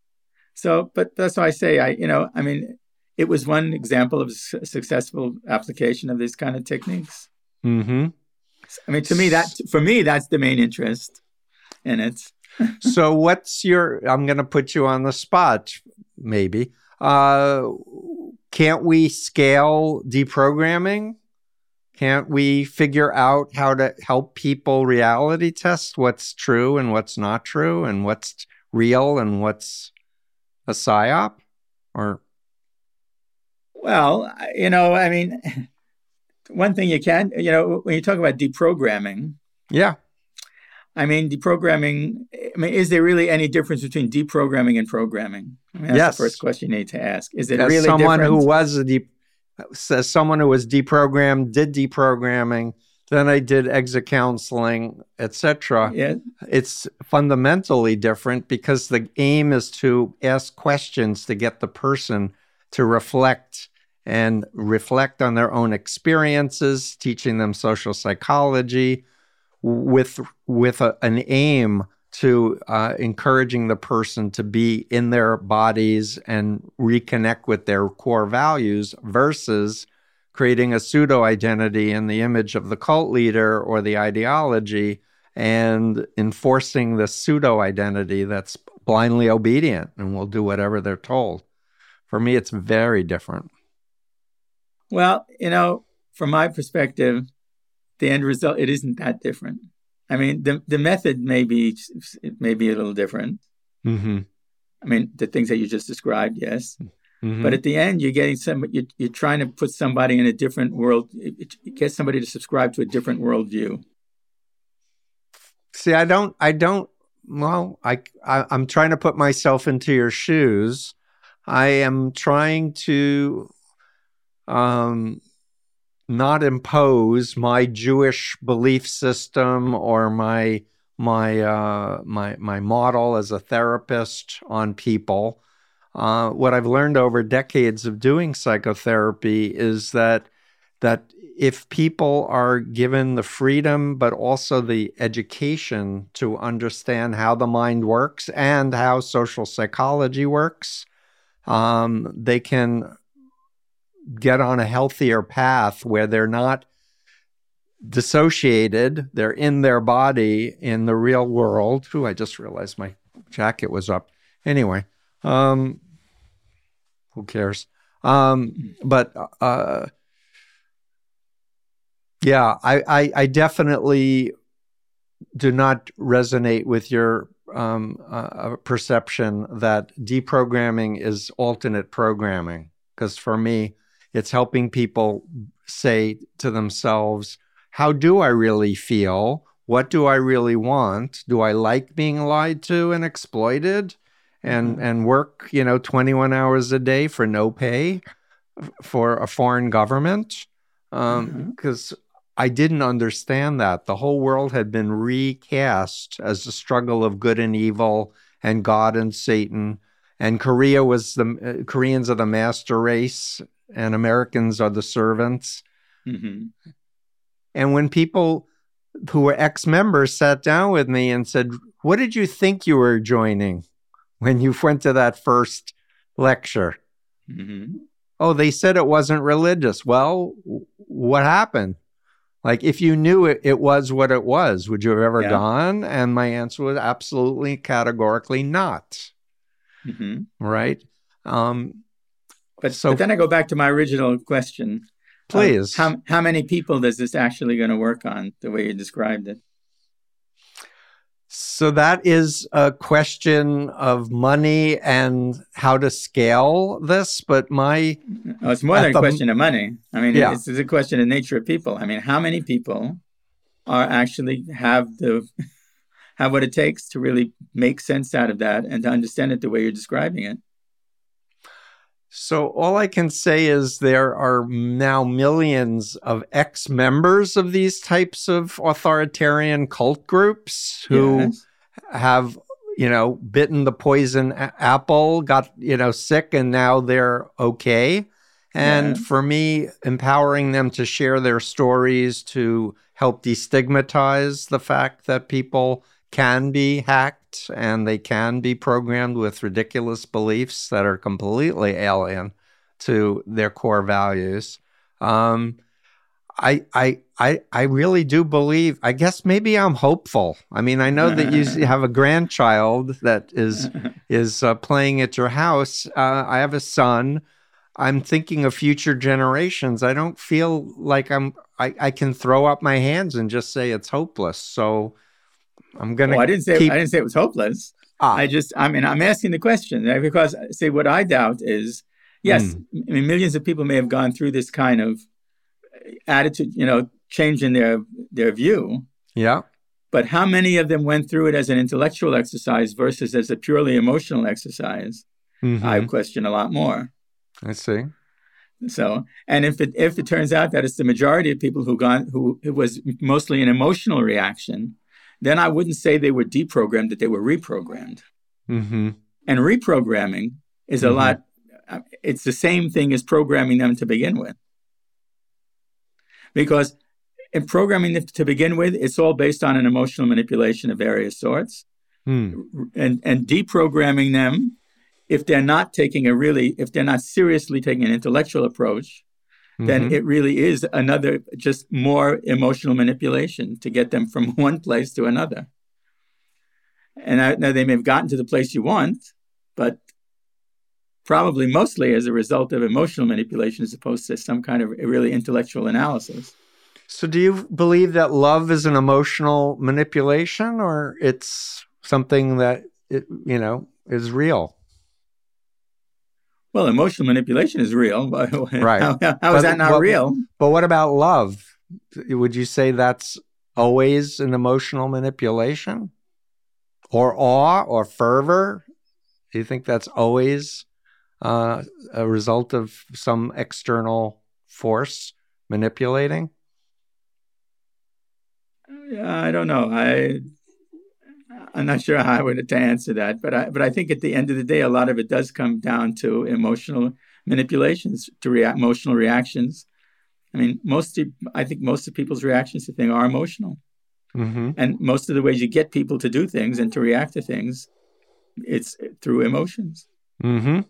So, but that's why I say I you know I mean it was one example of su- successful application of these kind of techniques. hmm I mean, to me, that for me, that's the main interest in it. [laughs] so, what's your? I'm going to put you on the spot, maybe. Uh, can't we scale deprogramming? Can't we figure out how to help people reality test what's true and what's not true and what's real and what's a psyop? Or Well, you know, I mean, [laughs] one thing you can, you know, when you talk about deprogramming, yeah, I mean, deprogramming. I mean, is there really any difference between deprogramming and programming? I mean, that's Yes. the first question you need to ask. Is it as really someone different? who was a deep, as someone who was deprogrammed, did deprogramming, then I did exit counseling, etc. yeah, It's fundamentally different because the aim is to ask questions to get the person to reflect and reflect on their own experiences, teaching them social psychology, with with a, an aim to uh, encouraging the person to be in their bodies and reconnect with their core values versus creating a pseudo identity in the image of the cult leader or the ideology and enforcing the pseudo identity that's blindly obedient and will do whatever they're told. For me, it's very different. Well, you know, from my perspective, the end result it isn't that different. I mean, the the method may be may be a little different. Mm-hmm. I mean, the things that you just described, yes. Mm-hmm. But at the end, you're getting some. You're, you're trying to put somebody in a different world. It, it, get somebody to subscribe to a different worldview. See, I don't, I don't. Well, I, I, I'm trying to put myself into your shoes. I am trying to, um, not impose my Jewish belief system or my my uh, my my model as a therapist on people. Uh, what I've learned over decades of doing psychotherapy is that that if people are given the freedom but also the education to understand how the mind works and how social psychology works, um, they can get on a healthier path where they're not dissociated. They're in their body in the real world. Ooh, I just realized my jacket was up. Anyway, um, who cares? Um, but uh, yeah, I, I, I definitely do not resonate with your um, uh, perception that deprogramming is alternate programming. Because for me, it's helping people say to themselves, how do I really feel? What do I really want? Do I like being lied to and exploited and, mm-hmm. and work, you know, 21 hours a day for no pay for a foreign government? Because um, mm-hmm. I didn't understand that. The whole world had been recast as a struggle of good and evil and God and Satan. And Korea was the uh, Koreans are the master race and Americans are the servants. Mm-hmm. And when people who were ex members sat down with me and said, What did you think you were joining when you went to that first lecture? Mm-hmm. Oh, they said it wasn't religious. Well, what happened? Like, if you knew it, it was what it was, would you have ever yeah. gone? And my answer was absolutely, categorically not. Mm-hmm. Right. Um, but, so, but then I go back to my original question. Please. Um, how, how many people is this actually going to work on the way you described it? So that is a question of money and how to scale this. But my oh, it's more than a question of money. I mean, yeah. it's, it's a question of nature of people. I mean, how many people are actually have the [laughs] have what it takes to really make sense out of that and to understand it the way you're describing it? So, all I can say is there are now millions of ex members of these types of authoritarian cult groups who yes. have, you know, bitten the poison a- apple, got, you know, sick, and now they're okay. And yeah. for me, empowering them to share their stories to help destigmatize the fact that people can be hacked and they can be programmed with ridiculous beliefs that are completely alien to their core values. Um, I, I, I, I really do believe. I guess maybe I'm hopeful. I mean, I know that you have a grandchild that is [laughs] is uh, playing at your house. Uh, I have a son. I'm thinking of future generations. I don't feel like I'm. I, I can throw up my hands and just say it's hopeless. So I'm gonna. Well, I didn't say keep... I didn't say it was hopeless. Ah. I just, I mean, I'm asking the question because, see what I doubt is, yes, mm. I mean, millions of people may have gone through this kind of attitude, you know, change in their their view. Yeah. But how many of them went through it as an intellectual exercise versus as a purely emotional exercise? Mm-hmm. I question a lot more. I see. So, and if it if it turns out that it's the majority of people who gone who it was mostly an emotional reaction, then I wouldn't say they were deprogrammed, that they were reprogrammed. Mm-hmm. And reprogramming is mm-hmm. a lot, uh, it's the same thing as programming them to begin with. Because in programming them to begin with, it's all based on an emotional manipulation of various sorts. Mm. And, and deprogramming them, if they're not taking a really, if they're not seriously taking an intellectual approach, then mm-hmm. it really is another, just more emotional manipulation to get them from [laughs] one place to another. And I, now they may have gotten to the place you want, but probably mostly as a result of emotional manipulation as opposed to some kind of really intellectual analysis. So, do you believe that love is an emotional manipulation or it's something that, it, you know, is real? Well, emotional manipulation is real. [laughs] right. how, how is that not real? But what about love? Would you say that's always an emotional manipulation? Or awe or fervor? Do you think that's always uh, a result of some external force manipulating? Yeah, I don't know. I I'm not sure how I would to answer that, but I but I think at the end of the day, a lot of it does come down to emotional manipulations, to react emotional reactions. I mean, most of, I think most of people's reactions to things are emotional, mm-hmm. and most of the ways you get people to do things and to react to things, it's through emotions. Hmm.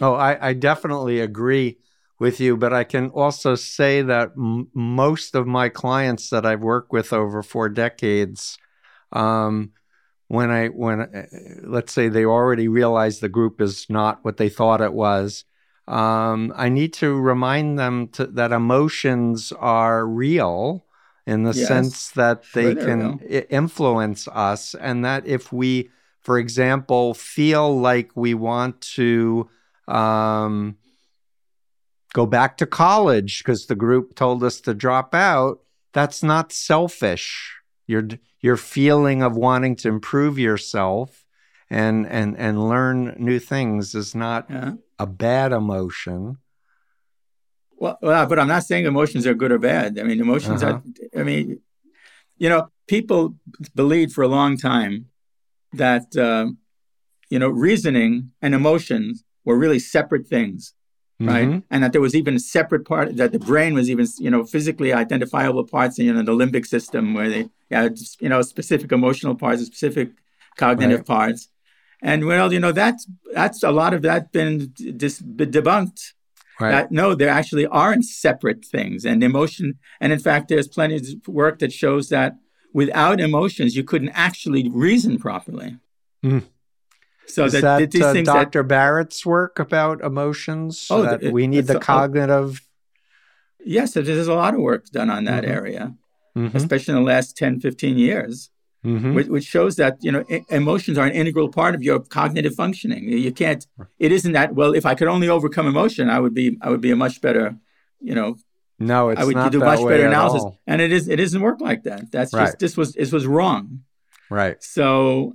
Oh, I, I definitely agree with you, but I can also say that m- most of my clients that I've worked with over four decades, um, when I when uh, let's say they already realize the group is not what they thought it was, um, I need to remind them to, that emotions are real in the yes, sense that they can I- influence us, and that if we, for example, feel like we want to um, go back to college because the group told us to drop out, that's not selfish. Your your feeling of wanting to improve yourself and and and learn new things is not yeah. a bad emotion. Well, well, but I'm not saying emotions are good or bad. I mean, emotions uh-huh. are. I mean, you know, people believed for a long time that uh, you know reasoning and emotions were really separate things right? Mm-hmm. And that there was even a separate part that the brain was even you know physically identifiable parts in you know, the limbic system where they had you know specific emotional parts, specific cognitive right. parts. And well, you know that's that's a lot of that been dis- debunked. Right. That no, there actually aren't separate things, and emotion. And in fact, there's plenty of work that shows that without emotions, you couldn't actually reason properly. Mm. So Is that, that uh, Dr. That, Barrett's work about emotions? Oh, that it, we need the cognitive. Yes, there's a lot of work done on that mm-hmm. area, mm-hmm. especially in the last 10, 15 years, mm-hmm. which, which, shows that you know emotions are an integral part of your cognitive functioning. You can't. It isn't that well. If I could only overcome emotion, I would be. I would be a much better. You know. No, it's I would not do much better analysis, all. and it is. It doesn't work like that. That's right. just this was this was wrong. Right. So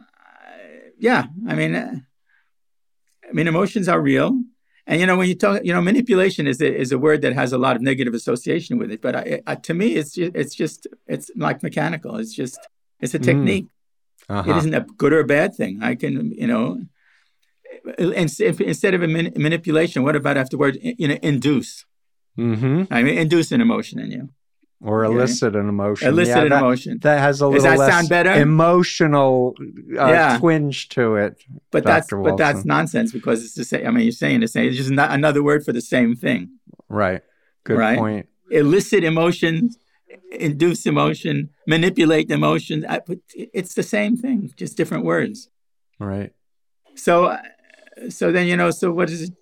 yeah, I mean, uh, I mean, emotions are real. And you know, when you talk, you know, manipulation is a, is a word that has a lot of negative association with it. But I, I, to me, it's just, it's just it's like mechanical. It's just it's a mm. technique. Mm. Uh-huh. It isn't a good or a bad thing. I can, you know, instead of a man- manipulation, what about afterward? You know, induce. Mm-hmm. I mean, induce an emotion in you or elicit an emotion. Elicit yeah, an that, emotion. That has a little Does that less sound better? emotional uh, yeah. twinge to it. But Dr. that's Wilson. but that's nonsense because it's the same. I mean, you're saying the same. It's just not another word for the same thing. Right. Good right? point. Elicit emotions, induce emotion, manipulate emotions. It's the same thing, just different words. Right. So, so then you know. So what is it?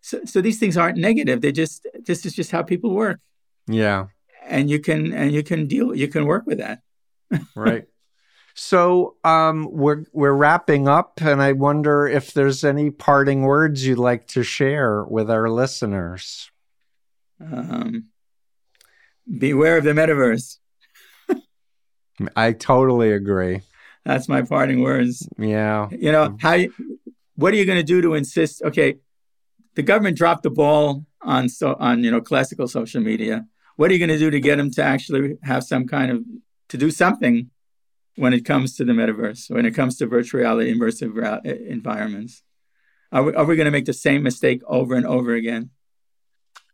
So, so these things aren't negative. They just this is just how people work. Yeah. And you can and you can deal you can work with that. [laughs] right. So um, we're we're wrapping up, and I wonder if there's any parting words you'd like to share with our listeners. Um, beware of the metaverse. I totally agree. That's my parting words. Yeah. You know how? You, what are you going to do to insist? Okay, the government dropped the ball on so on you know classical social media. What are you going to do to get them to actually have some kind of to do something when it comes to the metaverse when it comes to virtual reality immersive environments? Are we, are we going to make the same mistake over and over again?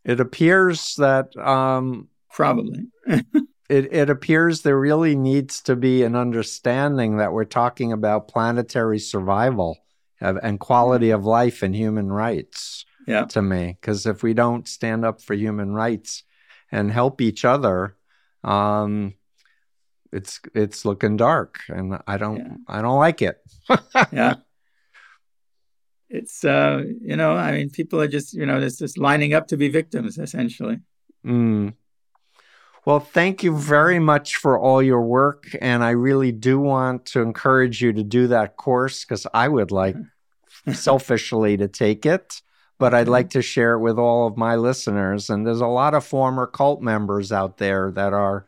It appears that um, probably. [laughs] it, it appears there really needs to be an understanding that we're talking about planetary survival and quality of life and human rights yeah. to me because if we don't stand up for human rights and help each other, um, it's it's looking dark, and I don't yeah. I don't like it. [laughs] yeah, it's uh, you know, I mean, people are just you know, it's just lining up to be victims essentially. Mm. Well, thank you very much for all your work. And I really do want to encourage you to do that course because I would like [laughs] selfishly to take it but I'd like to share it with all of my listeners. And there's a lot of former cult members out there that are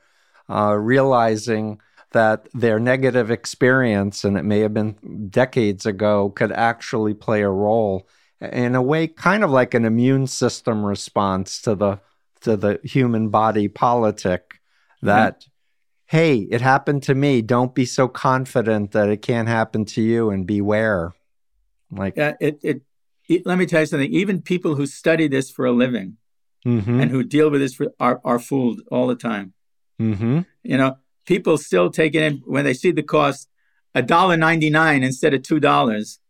uh, realizing that their negative experience, and it may have been decades ago, could actually play a role in a way, kind of like an immune system response to the to the human body politic. That hey, it happened to me. Don't be so confident that it can't happen to you, and beware. Like yeah, it it let me tell you something. Even people who study this for a living mm-hmm. and who deal with this for, are are fooled all the time. Mm-hmm. You know, people still take it in when they see the cost a dollar ninety nine instead of two dollars.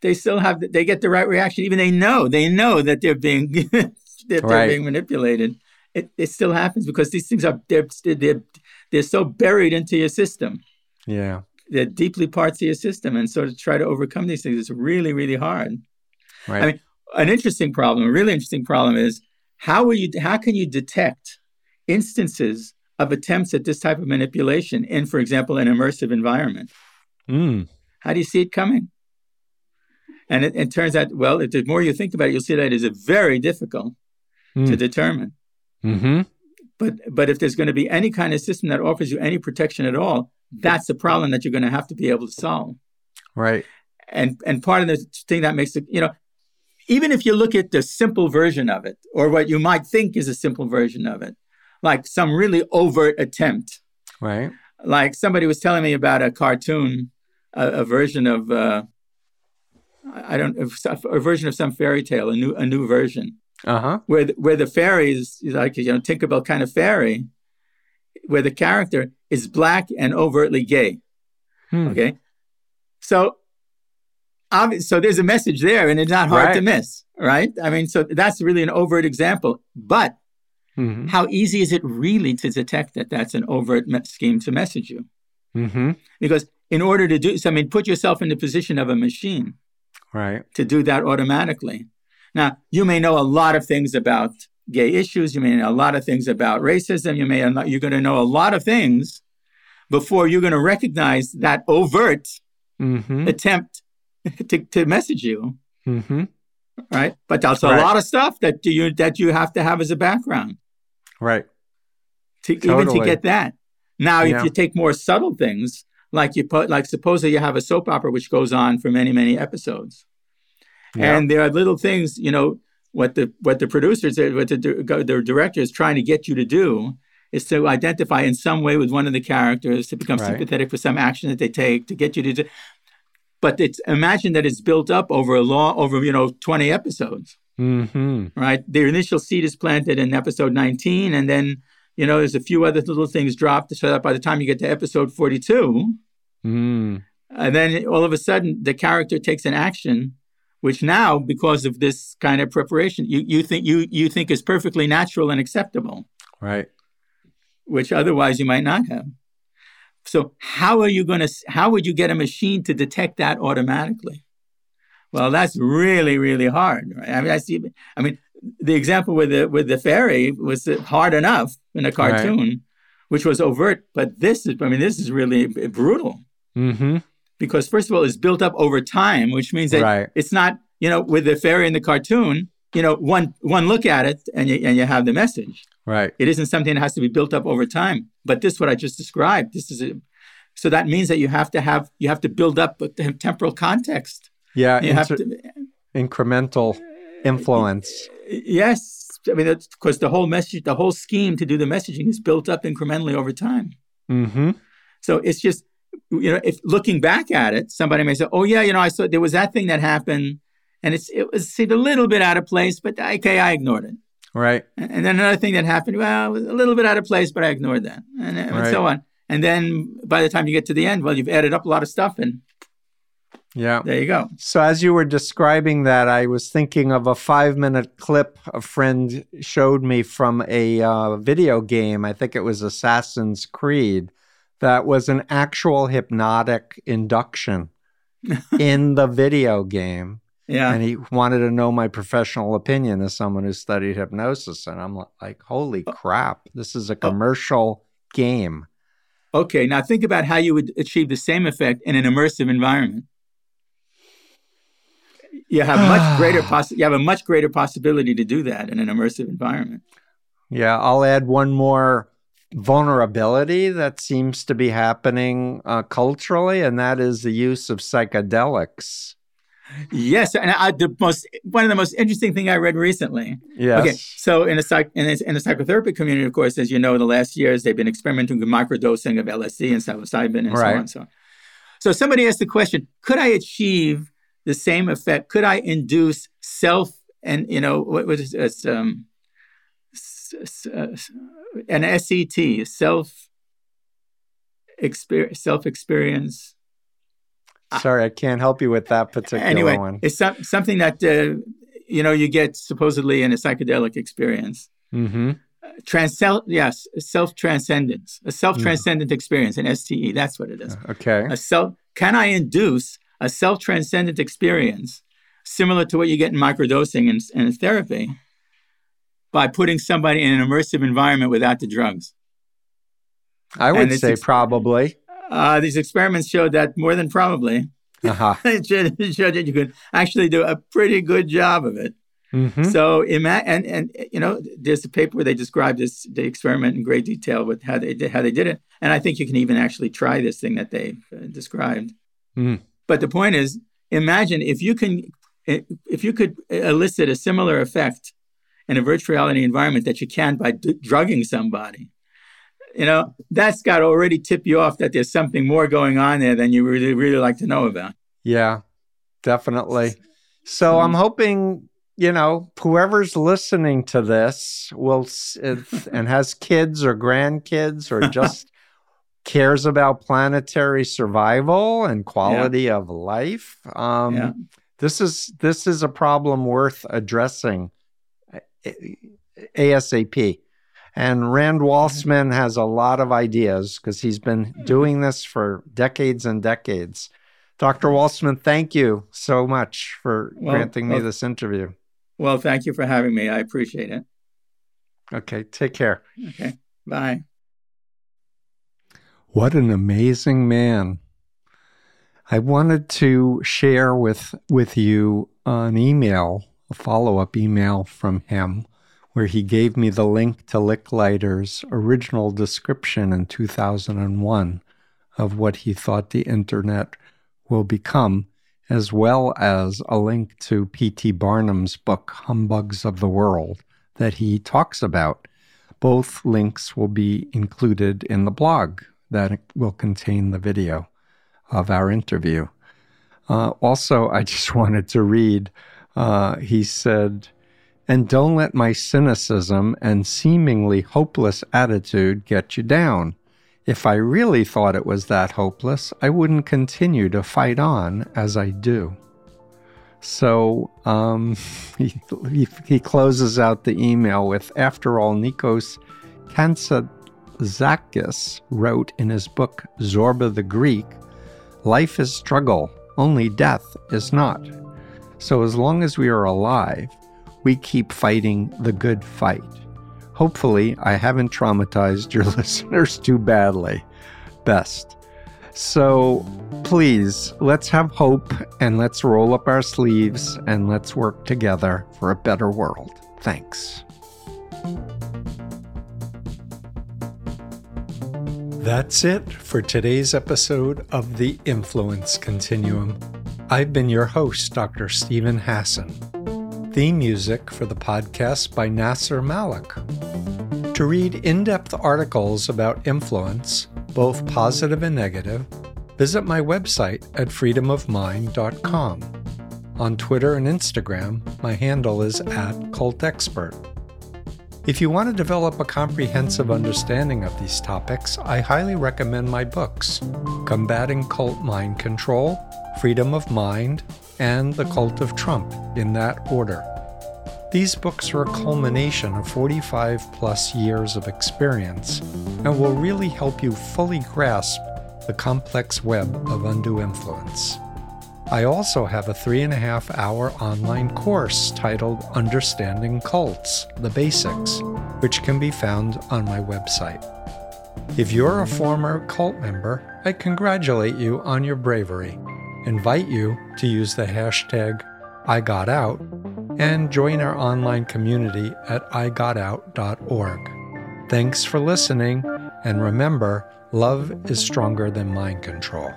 they still have they get the right reaction. Even they know they know that they're being [laughs] that they're Right. being manipulated. It, it still happens because these things are they're, they're they're so buried into your system. Yeah. They're deeply parts of your system, and so to try to overcome these things is really really hard. Right. I mean, an interesting problem, a really interesting problem is how will you how can you detect instances of attempts at this type of manipulation in, for example, an immersive environment? mm. How do you see it coming? And it, it turns out, well, if the more you think about it, you'll see that it is very difficult to Mm. determine. Mm-hmm. But but if there's going to be any kind of system that offers you any protection at all, that's the problem that you're going to have to be able to solve. Right. and and part of the thing that makes it you know even if you look at the simple version of it or what you might think is a simple version of it like some really overt attempt Right. like somebody was telling me about a cartoon a, a version of uh I don't a version of some fairy tale, a new a new version Uh huh. where the, where the fairy is like you know Tinkerbell kind of fairy, where the character is black and overtly gay. Hmm. Okay. So, obvi- so there's a message there, and it's not hard to miss, right? I mean, so that's really an overt example. But Mm-hmm. how easy is it really to detect that that's an overt me- scheme to message you? Mm-hmm. Because in order to do so, I mean, put yourself in the position of a machine Right. to do that automatically. Now, you may know a lot of things about gay issues. You may know a lot of things about racism. You may you're going to know a lot of things before you're going to recognize that overt Mm-hmm. attempt [laughs] to, to message you, Mm-hmm. right? But that's a lot of stuff that you that you have to have as a background Right. to even to get that. Now, Yeah. if you take more subtle things, like you put, like suppose that you have a soap opera which goes on for many many episodes, Yeah. and there are little things, you know, what the what the producers, what the the director is trying to get you to do is to identify in some way with one of the characters to become Right. sympathetic for some action that they take to get you to do. But it's imagine that it's built up over a long over you know twenty episodes, Mm-hmm. right? The initial seed is planted in episode nineteen, and then you know there's a few other little things dropped so that by the time you get to episode forty two, Mm. and then all of a sudden, the character takes an action, which now, because of this kind of preparation, you, you think you you think is perfectly natural and acceptable, Right. which otherwise you might not have. So how are you going to? How would you get a machine to detect that automatically? Well, that's really really hard. Right? I mean, I see. I mean, the example with the with the fairy was hard enough in a cartoon, which was overt, but this is. I mean, this is really brutal Mm-hmm. Because first of all it's built up over time which means that Right. it's not you know with the fairy in the cartoon you know one one look at it and you, and you have the message Right. it isn't something that has to be built up over time but this what i just described this is a, so that means that you have to have you have to build up a tem- temporal context Yeah. you have to incremental influence. yes i mean that's because the whole message the whole scheme to do the messaging is built up incrementally over time Mm-hmm. So it's just, you know, if looking back at it, somebody may say, "Oh yeah, you know, I saw there was that thing that happened, and it's it was seemed a little bit out of place, but okay, I ignored it." Right. And and then another thing that happened, well, it was a little bit out of place, but I ignored that, and, and Right. so on. And then by the time you get to the end, well, you've added up a lot of stuff, and Yeah. there you go. So as you were describing that, I was thinking of a five-minute clip a friend showed me from a uh, video game. I think it was Assassin's Creed. That was an actual hypnotic induction [laughs] in the video game. Yeah, and he wanted to know my professional opinion as someone who studied hypnosis and i'm like holy oh. crap this is a oh. commercial game okay. Now think about how you would achieve the same effect in an immersive environment. You have much greater [sighs] poss- You have a much greater possibility to do that in an immersive environment. yeah i'll add one more vulnerability that seems to be happening uh, culturally and that is the use of psychedelics Yes, and I, the most one of the most interesting thing I read recently. yes Okay, so in the psych in the, in the psychotherapy community, of course, as you know, in the last years they've been experimenting with microdosing of LSD and psilocybin and so on and so on. So somebody asked the question: Could I achieve the same effect? Could I induce self and you know what was? It's, um, an SET self experience self experience. Sorry, I can't help you with that particular anyway, one. It's some, something that uh, you know you get supposedly in a psychedelic experience. Mm-hmm. Transcel, yes, self transcendence, a self transcendent mm. experience, an STE. That's what it is. Okay. A self. Can I induce a self transcendent experience similar to what you get in microdosing and, and therapy by putting somebody in an immersive environment without the drugs? I would say ex- probably. Uh, these experiments showed that more than probably. Uh-huh. [laughs] it, showed, it showed that you could actually do a pretty good job of it. Mm-hmm. So, ima- and and you know, there's a paper where they describe this the experiment in great detail with how they did how they did it, and I think you can even actually try this thing that they uh, described. Mm. But the point is, imagine if you can, if you could elicit a similar effect in a virtual reality environment that you can by d- drugging somebody. You know, that's got to already tip you off that there's something more going on there than you really really like to know about. Yeah, definitely. So I'm hoping you know, whoever's listening to this will and has kids or grandkids or [laughs] just cares about planetary survival and quality yeah. of life. Um, yeah. This is this is a problem worth addressing ASAP. And Rand mm-hmm. Waltzman has a lot of ideas because he's been mm-hmm. doing this for decades and decades. Dr. Waltzman, thank you so much for well, granting me well, this interview. Well, thank you for having me. I appreciate it. Okay, take care. Okay, bye. What an amazing man. I wanted to share with with you an email, a follow-up email from him where he gave me the link to Licklider's original description in 2001 of what he thought the internet will become as well as a link to P.T. Barnum's book, Humbugs of the World, that he talks about. Both links will be included in the blog that will contain the video of our interview. Uh, also, I just [laughs] wanted to read, uh, he said, and don't let my cynicism and seemingly hopeless attitude get you down. If I really thought it was that hopeless, I wouldn't continue to fight on as I do. So um, [laughs] he, he, he, closes out the email with After all, Nikos Kazantzakis wrote in his book Zorba the Greek Life is struggle, only death is not. So as long as we are alive, we keep fighting the good fight. Hopefully, I haven't traumatized your [laughs] listeners too badly. Best. So please, let's have hope and let's roll up our sleeves and let's work together for a better world. Thanks. That's it for today's episode of The Influence Continuum. I've been your host, Dr. Steven Hassan. Theme music for the podcast by Nasser Malik. To read in depth articles about influence, both positive and negative, visit my website at freedomofmind.com. On Twitter and Instagram, my handle is at cultexpert. If you want to develop a comprehensive understanding of these topics, I highly recommend my books Combating Cult Mind Control, Freedom of Mind, and The Cult of Trump, in that order. These books are a culmination of 45 plus years of experience and will really help you fully grasp the complex web of undue influence. I also have a three and a half hour online course titled Understanding Cults The Basics, which can be found on my website. If you're a former cult member, I congratulate you on your bravery invite you to use the hashtag IGotOut and join our online community at igotout.org. Thanks for listening, and remember, love is stronger than mind control.